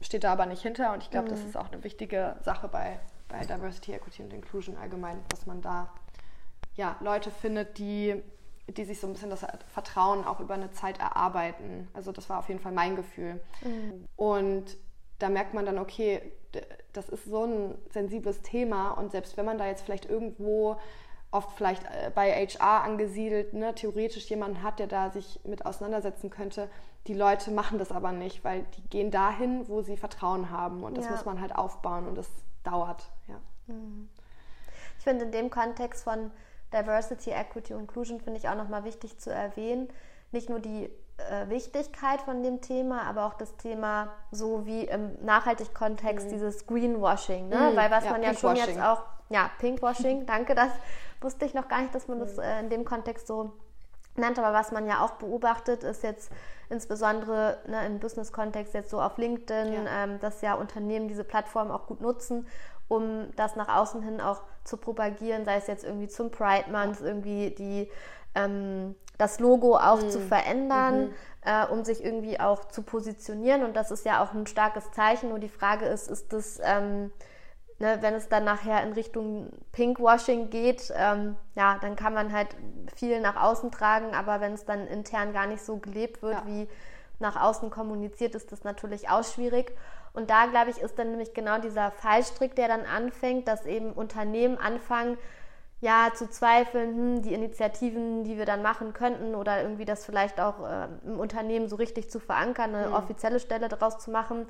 steht da aber nicht hinter. Und ich glaube, mhm. das ist auch eine wichtige Sache bei bei Diversity, Equity und Inclusion allgemein, dass man da ja, Leute findet, die, die sich so ein bisschen das Vertrauen auch über eine Zeit erarbeiten. Also das war auf jeden Fall mein Gefühl. Mhm. Und da merkt man dann, okay, das ist so ein sensibles Thema und selbst wenn man da jetzt vielleicht irgendwo oft vielleicht äh, bei HR angesiedelt, ne, theoretisch jemanden hat, der da sich mit auseinandersetzen könnte, die Leute machen das aber nicht, weil die gehen dahin, wo sie Vertrauen haben und das ja. muss man halt aufbauen und das dauert. Ja. Mhm. Ich finde in dem Kontext von Diversity, Equity und Inclusion finde ich auch nochmal wichtig zu erwähnen, nicht nur die äh, Wichtigkeit von dem Thema, aber auch das Thema so wie im Nachhaltig-Kontext mhm. dieses Greenwashing, ne? Mhm. weil was ja, man ja schon jetzt auch, ja, Pinkwashing, danke, das wusste ich noch gar nicht, dass man das mhm. äh, in dem Kontext so nennt, aber was man ja auch beobachtet, ist jetzt insbesondere ne, im Business-Kontext jetzt so auf LinkedIn, ja. ähm, dass ja Unternehmen diese Plattform auch gut nutzen, um das nach außen hin auch zu propagieren, sei es jetzt irgendwie zum Pride Month, irgendwie die ähm, das Logo auch mhm. zu verändern, mhm. äh, um sich irgendwie auch zu positionieren. Und das ist ja auch ein starkes Zeichen. Nur die Frage ist, ist das, ähm, ne, wenn es dann nachher in Richtung Pinkwashing geht, ähm, ja, dann kann man halt viel nach außen tragen, aber wenn es dann intern gar nicht so gelebt wird, ja. wie nach außen kommuniziert, ist das natürlich auch schwierig. Und da, glaube ich, ist dann nämlich genau dieser Fallstrick, der dann anfängt, dass eben Unternehmen anfangen, ja, zu zweifeln, hm, die Initiativen, die wir dann machen könnten oder irgendwie das vielleicht auch äh, im Unternehmen so richtig zu verankern, eine mhm. offizielle Stelle daraus zu machen,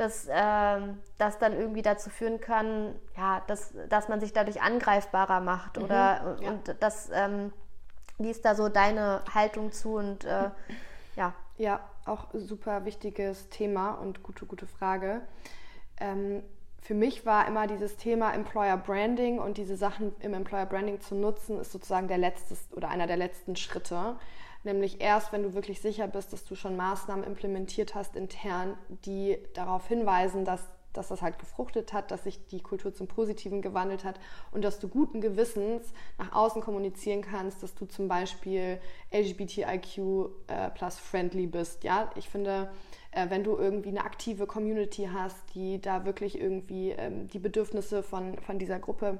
dass äh, das dann irgendwie dazu führen kann, ja, dass, dass man sich dadurch angreifbarer macht mhm. oder ja. und das, ähm, wie ist da so deine Haltung zu und äh, ja. Ja, auch super wichtiges Thema und gute, gute Frage. Ähm, für mich war immer dieses Thema Employer Branding und diese Sachen im Employer Branding zu nutzen, ist sozusagen der letzte oder einer der letzten Schritte. Nämlich erst, wenn du wirklich sicher bist, dass du schon Maßnahmen implementiert hast intern, die darauf hinweisen, dass, dass das halt gefruchtet hat, dass sich die Kultur zum Positiven gewandelt hat und dass du guten Gewissens nach außen kommunizieren kannst, dass du zum Beispiel LGBTIQ äh, plus friendly bist. Ja, ich finde, äh, wenn du irgendwie eine aktive Community hast, die da wirklich irgendwie ähm, die Bedürfnisse von, von dieser Gruppe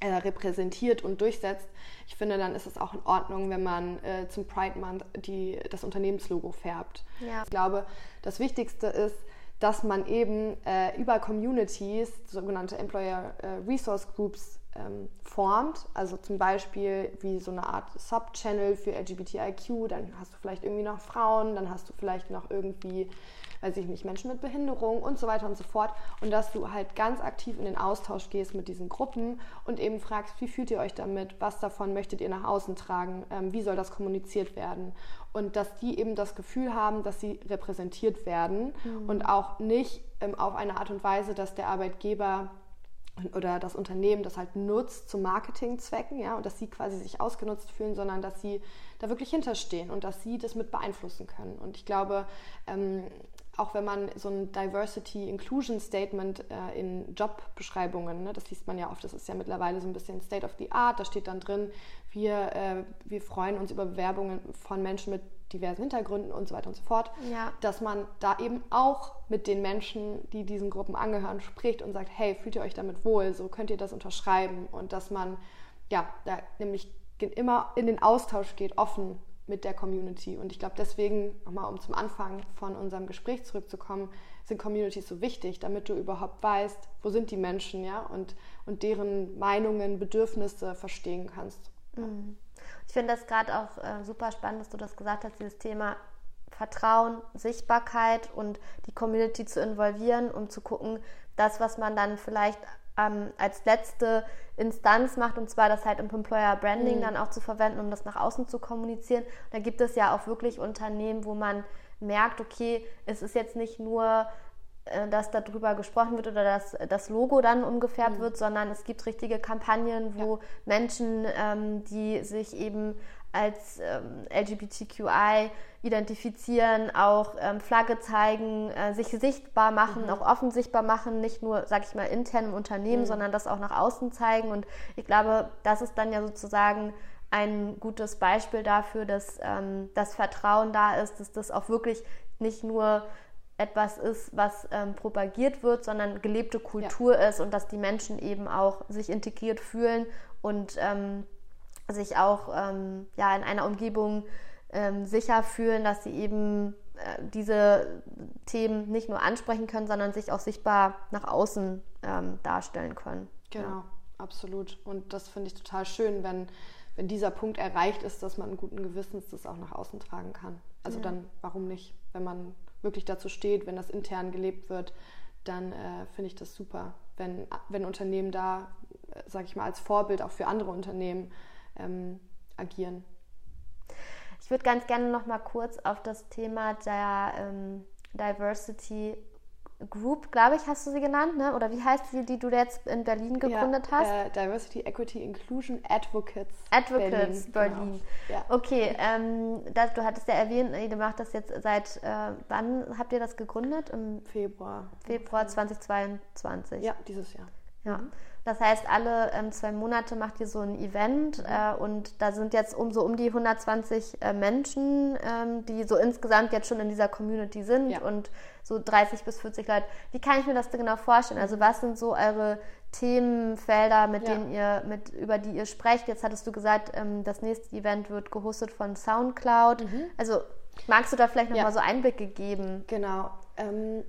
äh, repräsentiert und durchsetzt. Ich finde, dann ist es auch in Ordnung, wenn man äh, zum Pride Month die, das Unternehmenslogo färbt. Ja. Ich glaube, das Wichtigste ist, dass man eben äh, über Communities, sogenannte Employer äh, Resource Groups, ähm, formt. Also zum Beispiel wie so eine Art Subchannel für LGBTIQ, dann hast du vielleicht irgendwie noch Frauen, dann hast du vielleicht noch irgendwie, weiß ich nicht, Menschen mit Behinderung und so weiter und so fort. Und dass du halt ganz aktiv in den Austausch gehst mit diesen Gruppen und eben fragst, wie fühlt ihr euch damit, was davon möchtet ihr nach außen tragen, ähm, wie soll das kommuniziert werden. Und dass die eben das Gefühl haben, dass sie repräsentiert werden mhm. und auch nicht ähm, auf eine Art und Weise, dass der Arbeitgeber oder das Unternehmen das halt nutzt zu Marketingzwecken, ja, und dass sie quasi sich ausgenutzt fühlen, sondern dass sie da wirklich hinterstehen und dass sie das mit beeinflussen können. Und ich glaube, ähm, auch wenn man so ein Diversity Inclusion Statement äh, in Jobbeschreibungen, ne, das liest man ja oft, das ist ja mittlerweile so ein bisschen State of the Art, da steht dann drin, wir, äh, wir freuen uns über Bewerbungen von Menschen mit diversen Hintergründen und so weiter und so fort, ja. dass man da eben auch mit den Menschen, die diesen Gruppen angehören, spricht und sagt, hey, fühlt ihr euch damit wohl, so könnt ihr das unterschreiben und dass man ja da nämlich immer in den Austausch geht, offen mit der Community. Und ich glaube, deswegen, nochmal um zum Anfang von unserem Gespräch zurückzukommen, sind Communities so wichtig, damit du überhaupt weißt, wo sind die Menschen, ja, und, und deren Meinungen, Bedürfnisse verstehen kannst. Mhm. Ich finde das gerade auch äh, super spannend, dass du das gesagt hast, dieses Thema Vertrauen, Sichtbarkeit und die Community zu involvieren, um zu gucken, das, was man dann vielleicht ähm, als letzte Instanz macht, und zwar das halt im Employer Branding mhm. dann auch zu verwenden, um das nach außen zu kommunizieren. Da gibt es ja auch wirklich Unternehmen, wo man merkt, okay, es ist jetzt nicht nur dass darüber gesprochen wird oder dass das Logo dann umgefärbt mhm. wird, sondern es gibt richtige Kampagnen, wo ja. Menschen, ähm, die sich eben als ähm, LGBTQI identifizieren, auch ähm, Flagge zeigen, äh, sich sichtbar machen, mhm. auch offen sichtbar machen, nicht nur, sag ich mal, intern im Unternehmen, mhm. sondern das auch nach außen zeigen. Und ich glaube, das ist dann ja sozusagen ein gutes Beispiel dafür, dass ähm, das Vertrauen da ist, dass das auch wirklich nicht nur etwas ist, was ähm, propagiert wird, sondern gelebte Kultur ja. ist und dass die Menschen eben auch sich integriert fühlen und ähm, sich auch ähm, ja, in einer Umgebung ähm, sicher fühlen, dass sie eben äh, diese Themen nicht nur ansprechen können, sondern sich auch sichtbar nach außen ähm, darstellen können. Genau, ja. absolut. Und das finde ich total schön, wenn, wenn dieser Punkt erreicht ist, dass man guten Gewissens das auch nach außen tragen kann. Also ja. dann, warum nicht, wenn man wirklich dazu steht, wenn das intern gelebt wird, dann äh, finde ich das super, wenn, wenn Unternehmen da, äh, sage ich mal, als Vorbild auch für andere Unternehmen ähm, agieren. Ich würde ganz gerne noch mal kurz auf das Thema der ähm, Diversity Group, glaube ich, hast du sie genannt, ne? oder wie heißt sie, die du jetzt in Berlin gegründet ja, hast? Äh, Diversity, Equity, Inclusion Advocates. Advocates Berlin. Berlin. Genau. Ja. Okay, ähm, das, du hattest ja erwähnt, ihr macht das jetzt seit, äh, wann habt ihr das gegründet? Im Februar. Februar 2022. Ja, dieses Jahr. Ja. Mhm. Das heißt, alle ähm, zwei Monate macht ihr so ein Event mhm. äh, und da sind jetzt um so um die 120 äh, Menschen, ähm, die so insgesamt jetzt schon in dieser Community sind ja. und so 30 bis 40 Leute. Wie kann ich mir das denn genau vorstellen? Also was sind so eure Themenfelder, mit ja. denen ihr, mit, über die ihr sprecht? Jetzt hattest du gesagt, ähm, das nächste Event wird gehostet von Soundcloud. Mhm. Also magst du da vielleicht nochmal ja. so Einblicke geben? Genau. Ähm,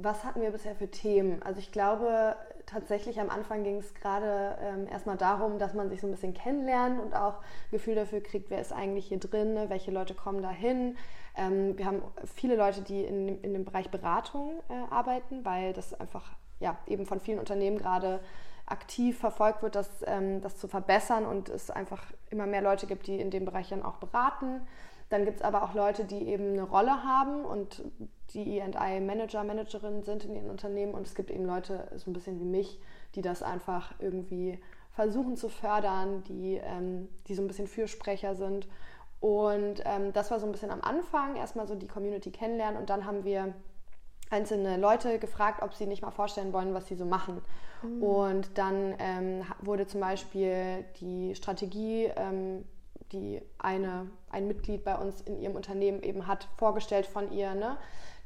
was hatten wir bisher für Themen? Also ich glaube, tatsächlich am Anfang ging es gerade ähm, erstmal darum, dass man sich so ein bisschen kennenlernt und auch Gefühl dafür kriegt, wer ist eigentlich hier drin, ne? welche Leute kommen da hin. Ähm, wir haben viele Leute, die in, in dem Bereich Beratung äh, arbeiten, weil das einfach ja, eben von vielen Unternehmen gerade aktiv verfolgt wird, das, ähm, das zu verbessern und es einfach immer mehr Leute gibt, die in dem Bereich dann auch beraten. Dann gibt es aber auch Leute, die eben eine Rolle haben und die EI-Manager, Managerinnen sind in ihren Unternehmen. Und es gibt eben Leute, so ein bisschen wie mich, die das einfach irgendwie versuchen zu fördern, die, ähm, die so ein bisschen Fürsprecher sind. Und ähm, das war so ein bisschen am Anfang, erstmal so die Community kennenlernen. Und dann haben wir einzelne Leute gefragt, ob sie nicht mal vorstellen wollen, was sie so machen. Mhm. Und dann ähm, wurde zum Beispiel die Strategie ähm, die eine, ein Mitglied bei uns in ihrem Unternehmen eben hat, vorgestellt von ihr. Ne?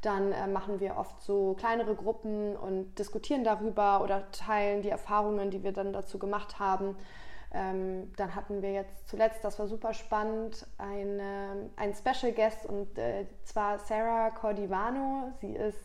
Dann äh, machen wir oft so kleinere Gruppen und diskutieren darüber oder teilen die Erfahrungen, die wir dann dazu gemacht haben. Ähm, dann hatten wir jetzt zuletzt, das war super spannend, eine, einen Special Guest und äh, zwar Sarah Cordivano. Sie ist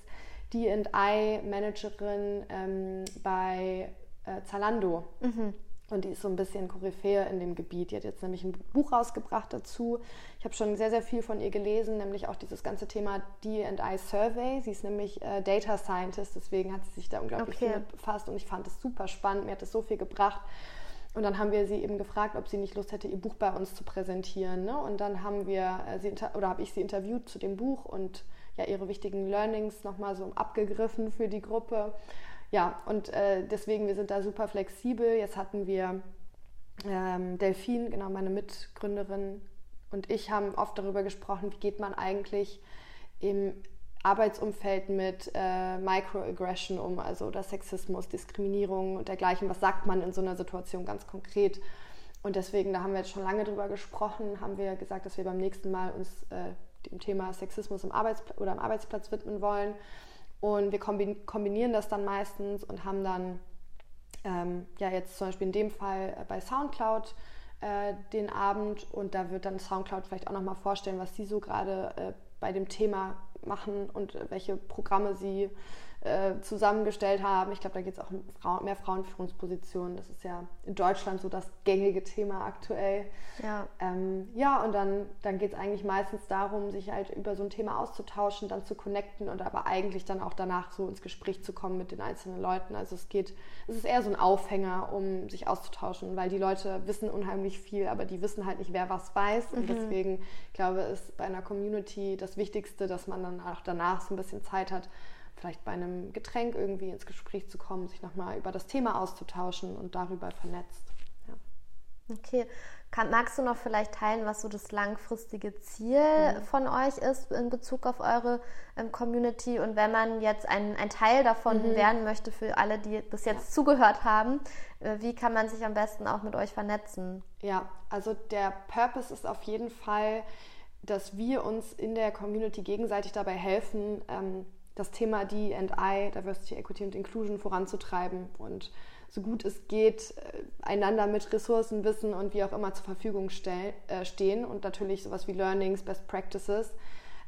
D&I-Managerin ähm, bei äh, Zalando. Mhm. Und die ist so ein bisschen Koryphäe in dem Gebiet. Die hat jetzt nämlich ein Buch rausgebracht dazu. Ich habe schon sehr, sehr viel von ihr gelesen, nämlich auch dieses ganze Thema DI Survey. Sie ist nämlich äh, Data Scientist, deswegen hat sie sich da unglaublich okay. viel mit befasst und ich fand es super spannend. Mir hat es so viel gebracht. Und dann haben wir sie eben gefragt, ob sie nicht Lust hätte, ihr Buch bei uns zu präsentieren. Ne? Und dann haben wir äh, sie oder habe ich sie interviewt zu dem Buch und ja ihre wichtigen Learnings nochmal so abgegriffen für die Gruppe ja, und äh, deswegen, wir sind da super flexibel. Jetzt hatten wir ähm, Delphine, genau meine Mitgründerin und ich haben oft darüber gesprochen, wie geht man eigentlich im Arbeitsumfeld mit äh, Microaggression um, also oder Sexismus, Diskriminierung und dergleichen. Was sagt man in so einer Situation ganz konkret? Und deswegen, da haben wir jetzt schon lange drüber gesprochen, haben wir gesagt, dass wir beim nächsten Mal uns äh, dem Thema Sexismus im Arbeitsplatz oder am Arbeitsplatz widmen wollen. Und wir kombinieren das dann meistens und haben dann, ähm, ja, jetzt zum Beispiel in dem Fall äh, bei Soundcloud äh, den Abend. Und da wird dann Soundcloud vielleicht auch nochmal vorstellen, was sie so gerade äh, bei dem Thema machen und äh, welche Programme sie äh, zusammengestellt haben. Ich glaube, da geht es auch um Frau, mehr Frauenführungspositionen. Das ist ja in Deutschland so das gängige Thema aktuell. Ja, ähm, ja und dann, dann geht es eigentlich meistens darum, sich halt über so ein Thema auszutauschen, dann zu connecten und aber eigentlich dann auch danach so ins Gespräch zu kommen mit den einzelnen Leuten. Also es geht, es ist eher so ein Aufhänger, um sich auszutauschen, weil die Leute wissen unheimlich viel, aber die wissen halt nicht, wer was weiß. Mhm. Und deswegen glaube ich, ist bei einer Community das Wichtigste, dass man dann auch danach so ein bisschen Zeit hat, vielleicht bei einem Getränk irgendwie ins Gespräch zu kommen, sich nochmal über das Thema auszutauschen und darüber vernetzt. Ja. Okay. Kann, magst du noch vielleicht teilen, was so das langfristige Ziel mhm. von euch ist in Bezug auf eure ähm, Community? Und wenn man jetzt ein, ein Teil davon mhm. werden möchte für alle, die bis jetzt ja. zugehört haben, äh, wie kann man sich am besten auch mit euch vernetzen? Ja, also der Purpose ist auf jeden Fall, dass wir uns in der Community gegenseitig dabei helfen, ähm, das Thema DI, Diversity, Equity und Inclusion voranzutreiben und so gut es geht, äh, einander mit Ressourcen, Wissen und wie auch immer zur Verfügung stell, äh, stehen und natürlich sowas wie Learnings, Best Practices,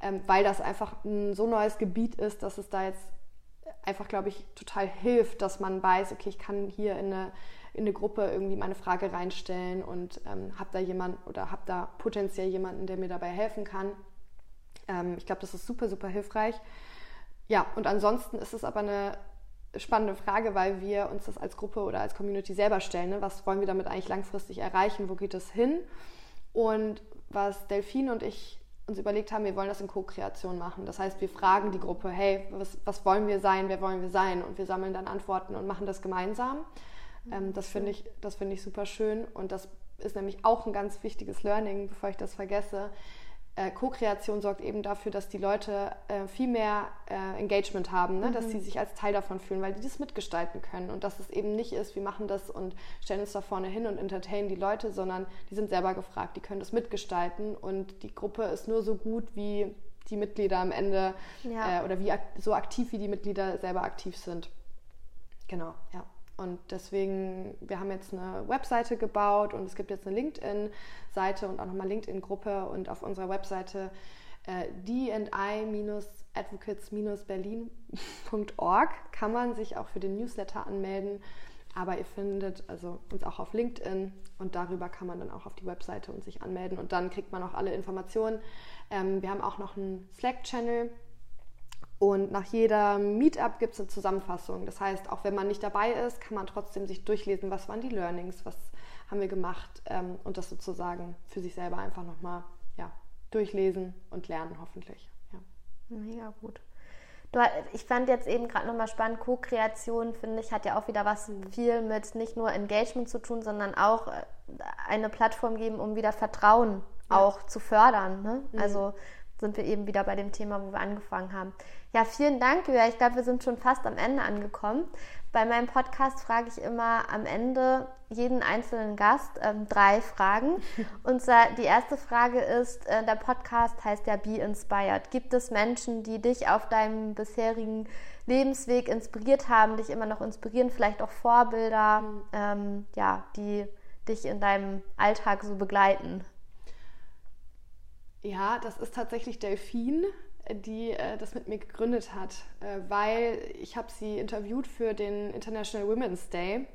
ähm, weil das einfach ein so neues Gebiet ist, dass es da jetzt einfach, glaube ich, total hilft, dass man weiß, okay, ich kann hier in eine, in eine Gruppe irgendwie meine Frage reinstellen und ähm, habe da jemand oder habe da potenziell jemanden, der mir dabei helfen kann. Ähm, ich glaube, das ist super, super hilfreich. Ja, und ansonsten ist es aber eine spannende Frage, weil wir uns das als Gruppe oder als Community selber stellen. Ne? Was wollen wir damit eigentlich langfristig erreichen? Wo geht es hin? Und was Delphine und ich uns überlegt haben, wir wollen das in Co-Kreation machen. Das heißt, wir fragen die Gruppe, hey, was, was, wollen wir sein, wer wollen wir sein? Und wir sammeln dann Antworten und machen das gemeinsam. Ähm, das finde ich, find ich super schön und das ist nämlich auch ein ganz wichtiges Learning, bevor ich das vergesse. Äh, Co-Kreation sorgt eben dafür, dass die Leute äh, viel mehr äh, Engagement haben, ne? mhm. dass sie sich als Teil davon fühlen, weil die das mitgestalten können und dass es eben nicht ist, wir machen das und stellen uns da vorne hin und entertainen die Leute, sondern die sind selber gefragt, die können das mitgestalten und die Gruppe ist nur so gut, wie die Mitglieder am Ende ja. Äh, oder wie so aktiv, wie die Mitglieder selber aktiv sind. Genau, ja. Und deswegen, wir haben jetzt eine Webseite gebaut und es gibt jetzt eine LinkedIn-Seite und auch nochmal LinkedIn-Gruppe und auf unserer Webseite äh, di-advocates-berlin.org kann man sich auch für den Newsletter anmelden. Aber ihr findet also uns auch auf LinkedIn und darüber kann man dann auch auf die Webseite und sich anmelden und dann kriegt man auch alle Informationen. Ähm, wir haben auch noch einen Slack-Channel, und nach jeder Meetup gibt es eine Zusammenfassung. Das heißt, auch wenn man nicht dabei ist, kann man trotzdem sich durchlesen, was waren die Learnings, was haben wir gemacht ähm, und das sozusagen für sich selber einfach nochmal ja, durchlesen und lernen, hoffentlich. Ja. Mega gut. Du, ich fand jetzt eben gerade nochmal spannend, Co-Kreation, finde ich, hat ja auch wieder was viel mit nicht nur Engagement zu tun, sondern auch äh, eine Plattform geben, um wieder Vertrauen ja. auch zu fördern. Ne? Mhm. Also sind wir eben wieder bei dem Thema, wo wir angefangen haben. Ja, vielen Dank, Julia. Ich glaube, wir sind schon fast am Ende angekommen. Bei meinem Podcast frage ich immer am Ende jeden einzelnen Gast ähm, drei Fragen. Und zwar die erste Frage ist, äh, der Podcast heißt ja Be Inspired. Gibt es Menschen, die dich auf deinem bisherigen Lebensweg inspiriert haben, dich immer noch inspirieren, vielleicht auch Vorbilder, mhm. ähm, ja, die dich in deinem Alltag so begleiten? Ja, das ist tatsächlich Delphine, die äh, das mit mir gegründet hat, äh, weil ich habe sie interviewt für den International Women's Day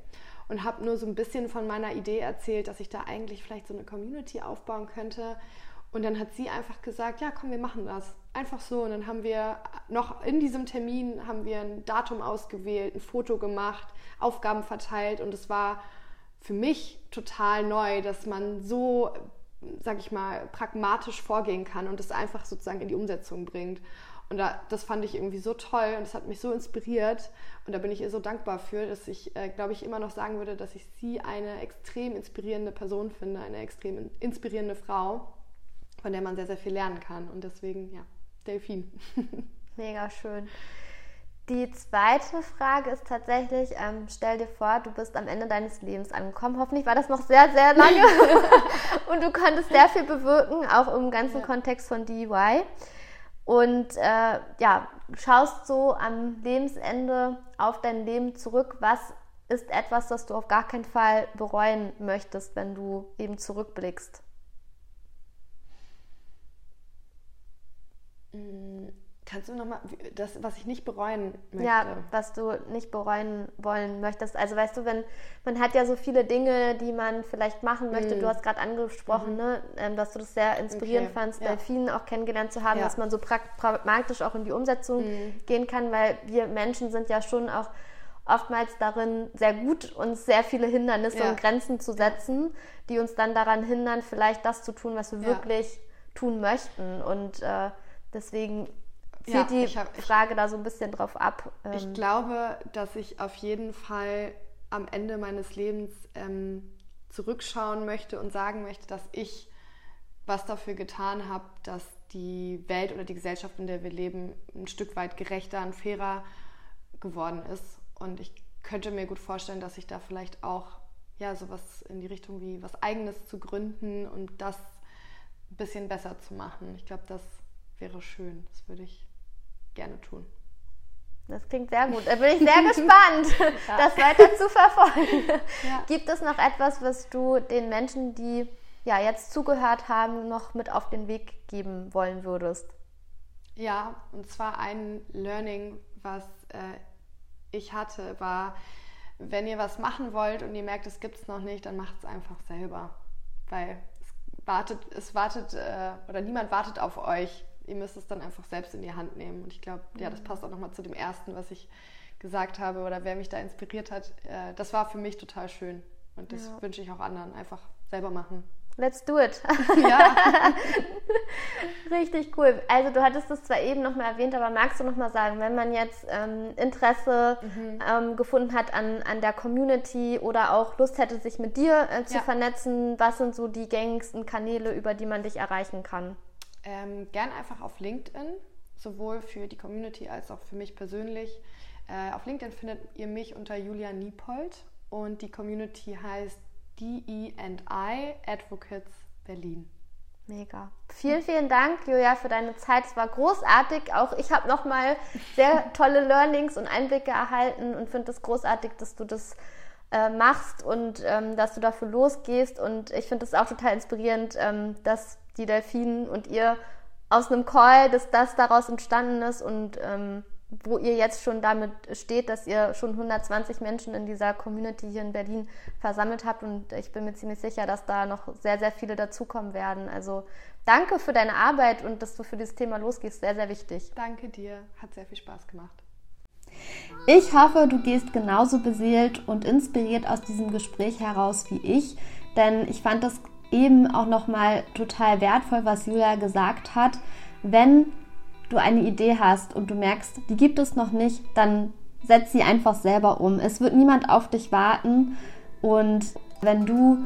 und habe nur so ein bisschen von meiner Idee erzählt, dass ich da eigentlich vielleicht so eine Community aufbauen könnte. Und dann hat sie einfach gesagt, ja, komm, wir machen das. Einfach so. Und dann haben wir noch in diesem Termin haben wir ein Datum ausgewählt, ein Foto gemacht, Aufgaben verteilt und es war für mich total neu, dass man so sag ich mal, pragmatisch vorgehen kann und es einfach sozusagen in die Umsetzung bringt. Und da, das fand ich irgendwie so toll und es hat mich so inspiriert. Und da bin ich ihr so dankbar für, dass ich, äh, glaube ich, immer noch sagen würde, dass ich sie eine extrem inspirierende Person finde, eine extrem inspirierende Frau, von der man sehr, sehr viel lernen kann. Und deswegen, ja, Delfin. Mega schön. Die zweite Frage ist tatsächlich, ähm, stell dir vor, du bist am Ende deines Lebens angekommen. Hoffentlich war das noch sehr, sehr lange und du konntest sehr viel bewirken, auch im ganzen ja. Kontext von DIY. Und äh, ja, schaust so am Lebensende auf dein Leben zurück. Was ist etwas, das du auf gar keinen Fall bereuen möchtest, wenn du eben zurückblickst? Mm Kannst du nochmal, das, was ich nicht bereuen möchte? Ja, was du nicht bereuen wollen möchtest. Also weißt du, wenn, man hat ja so viele Dinge, die man vielleicht machen möchte. Mm. Du hast gerade angesprochen, mm. ne, ähm, dass du das sehr inspirierend okay. fandst, ja. Delfinen auch kennengelernt zu haben, ja. dass man so pragmatisch auch in die Umsetzung mm. gehen kann, weil wir Menschen sind ja schon auch oftmals darin sehr gut, uns sehr viele Hindernisse ja. und Grenzen zu setzen, die uns dann daran hindern, vielleicht das zu tun, was wir wirklich tun möchten. Und äh, deswegen zielt ja, die hab, Frage ich, da so ein bisschen drauf ab. Ähm. Ich glaube, dass ich auf jeden Fall am Ende meines Lebens ähm, zurückschauen möchte und sagen möchte, dass ich was dafür getan habe, dass die Welt oder die Gesellschaft, in der wir leben, ein Stück weit gerechter und fairer geworden ist. Und ich könnte mir gut vorstellen, dass ich da vielleicht auch ja sowas in die Richtung wie was Eigenes zu gründen und das ein bisschen besser zu machen. Ich glaube, das wäre schön. Das würde ich gerne tun. Das klingt sehr gut. Da bin ich sehr gespannt, ja. das weiter zu verfolgen. Ja. Gibt es noch etwas, was du den Menschen, die ja jetzt zugehört haben, noch mit auf den Weg geben wollen würdest? Ja, und zwar ein Learning, was äh, ich hatte, war, wenn ihr was machen wollt und ihr merkt, es gibt es noch nicht, dann macht es einfach selber. Weil es wartet, es wartet äh, oder niemand wartet auf euch ihr müsst es dann einfach selbst in die Hand nehmen. Und ich glaube, ja, das mhm. passt auch nochmal zu dem ersten, was ich gesagt habe oder wer mich da inspiriert hat. Äh, das war für mich total schön. Und das ja. wünsche ich auch anderen. Einfach selber machen. Let's do it. Ja. Richtig cool. Also du hattest es zwar eben noch mal erwähnt, aber magst du noch mal sagen, wenn man jetzt ähm, Interesse mhm. ähm, gefunden hat an, an der Community oder auch Lust hätte, sich mit dir äh, zu ja. vernetzen, was sind so die gängigsten Kanäle, über die man dich erreichen kann? Ähm, gern einfach auf LinkedIn, sowohl für die Community als auch für mich persönlich. Äh, auf LinkedIn findet ihr mich unter Julia Niepold und die Community heißt DE&I Advocates Berlin. Mega. Vielen, vielen Dank, Julia, für deine Zeit. Es war großartig. Auch ich habe nochmal sehr tolle Learnings und Einblicke erhalten und finde es großartig, dass du das äh, machst und ähm, dass du dafür losgehst. Und ich finde es auch total inspirierend, ähm, dass die Delfinen und ihr aus einem Call, dass das daraus entstanden ist und ähm, wo ihr jetzt schon damit steht, dass ihr schon 120 Menschen in dieser Community hier in Berlin versammelt habt. Und ich bin mir ziemlich sicher, dass da noch sehr, sehr viele dazukommen werden. Also danke für deine Arbeit und dass du für dieses Thema losgehst. Sehr, sehr wichtig. Danke dir. Hat sehr viel Spaß gemacht. Ich hoffe, du gehst genauso beseelt und inspiriert aus diesem Gespräch heraus wie ich, denn ich fand das eben auch nochmal total wertvoll, was Julia gesagt hat. Wenn du eine Idee hast und du merkst, die gibt es noch nicht, dann setz sie einfach selber um. Es wird niemand auf dich warten und wenn du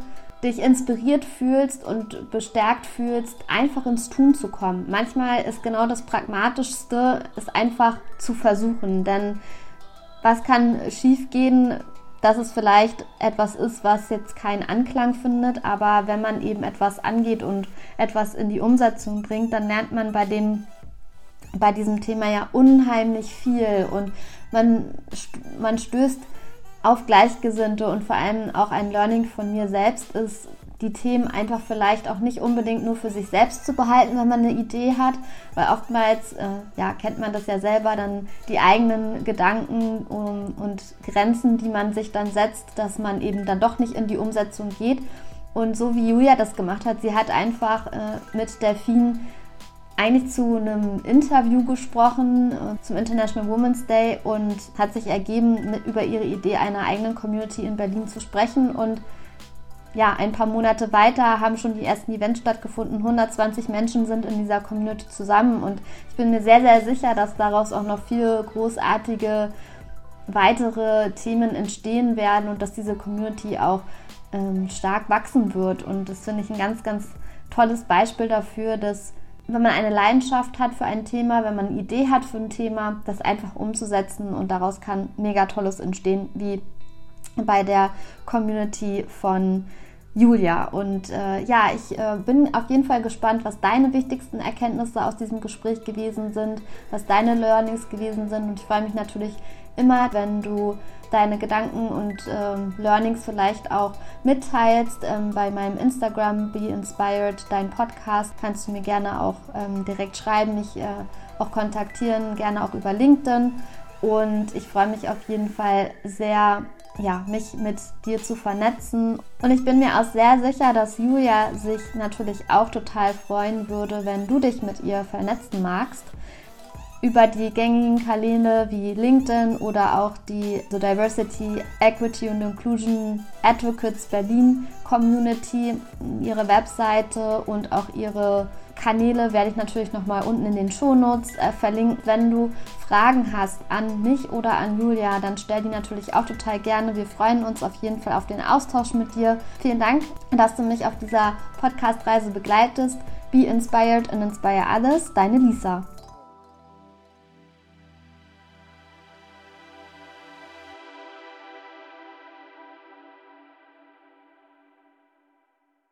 dich inspiriert fühlst und bestärkt fühlst, einfach ins Tun zu kommen. Manchmal ist genau das Pragmatischste, es einfach zu versuchen, denn was kann schiefgehen, dass es vielleicht etwas ist, was jetzt keinen Anklang findet, aber wenn man eben etwas angeht und etwas in die Umsetzung bringt, dann lernt man bei dem bei diesem Thema ja unheimlich viel und man, man stößt auf Gleichgesinnte und vor allem auch ein Learning von mir selbst ist, die Themen einfach vielleicht auch nicht unbedingt nur für sich selbst zu behalten, wenn man eine Idee hat, weil oftmals, äh, ja, kennt man das ja selber, dann die eigenen Gedanken um, und Grenzen, die man sich dann setzt, dass man eben dann doch nicht in die Umsetzung geht. Und so wie Julia das gemacht hat, sie hat einfach äh, mit Delfin eigentlich zu einem Interview gesprochen äh, zum International Women's Day und hat sich ergeben, mit, über ihre Idee einer eigenen Community in Berlin zu sprechen. Und ja, ein paar Monate weiter haben schon die ersten Events stattgefunden. 120 Menschen sind in dieser Community zusammen und ich bin mir sehr, sehr sicher, dass daraus auch noch viele großartige weitere Themen entstehen werden und dass diese Community auch ähm, stark wachsen wird. Und das finde ich ein ganz, ganz tolles Beispiel dafür, dass wenn man eine Leidenschaft hat für ein Thema, wenn man eine Idee hat für ein Thema, das einfach umzusetzen und daraus kann mega Tolles entstehen, wie bei der Community von Julia. Und äh, ja, ich äh, bin auf jeden Fall gespannt, was deine wichtigsten Erkenntnisse aus diesem Gespräch gewesen sind, was deine Learnings gewesen sind. Und ich freue mich natürlich immer, wenn du deine Gedanken und ähm, Learnings vielleicht auch mitteilst. Ähm, bei meinem Instagram Be Inspired, dein Podcast, kannst du mir gerne auch ähm, direkt schreiben, mich äh, auch kontaktieren, gerne auch über LinkedIn. Und ich freue mich auf jeden Fall sehr, ja, mich mit dir zu vernetzen. Und ich bin mir auch sehr sicher, dass Julia sich natürlich auch total freuen würde, wenn du dich mit ihr vernetzen magst über die gängigen Kanäle wie LinkedIn oder auch die so Diversity, Equity und Inclusion Advocates Berlin Community. Ihre Webseite und auch ihre Kanäle werde ich natürlich nochmal unten in den Shownotes äh, verlinken. Wenn du Fragen hast an mich oder an Julia, dann stell die natürlich auch total gerne. Wir freuen uns auf jeden Fall auf den Austausch mit dir. Vielen Dank, dass du mich auf dieser Podcast-Reise begleitest. Be inspired and inspire others. Deine Lisa.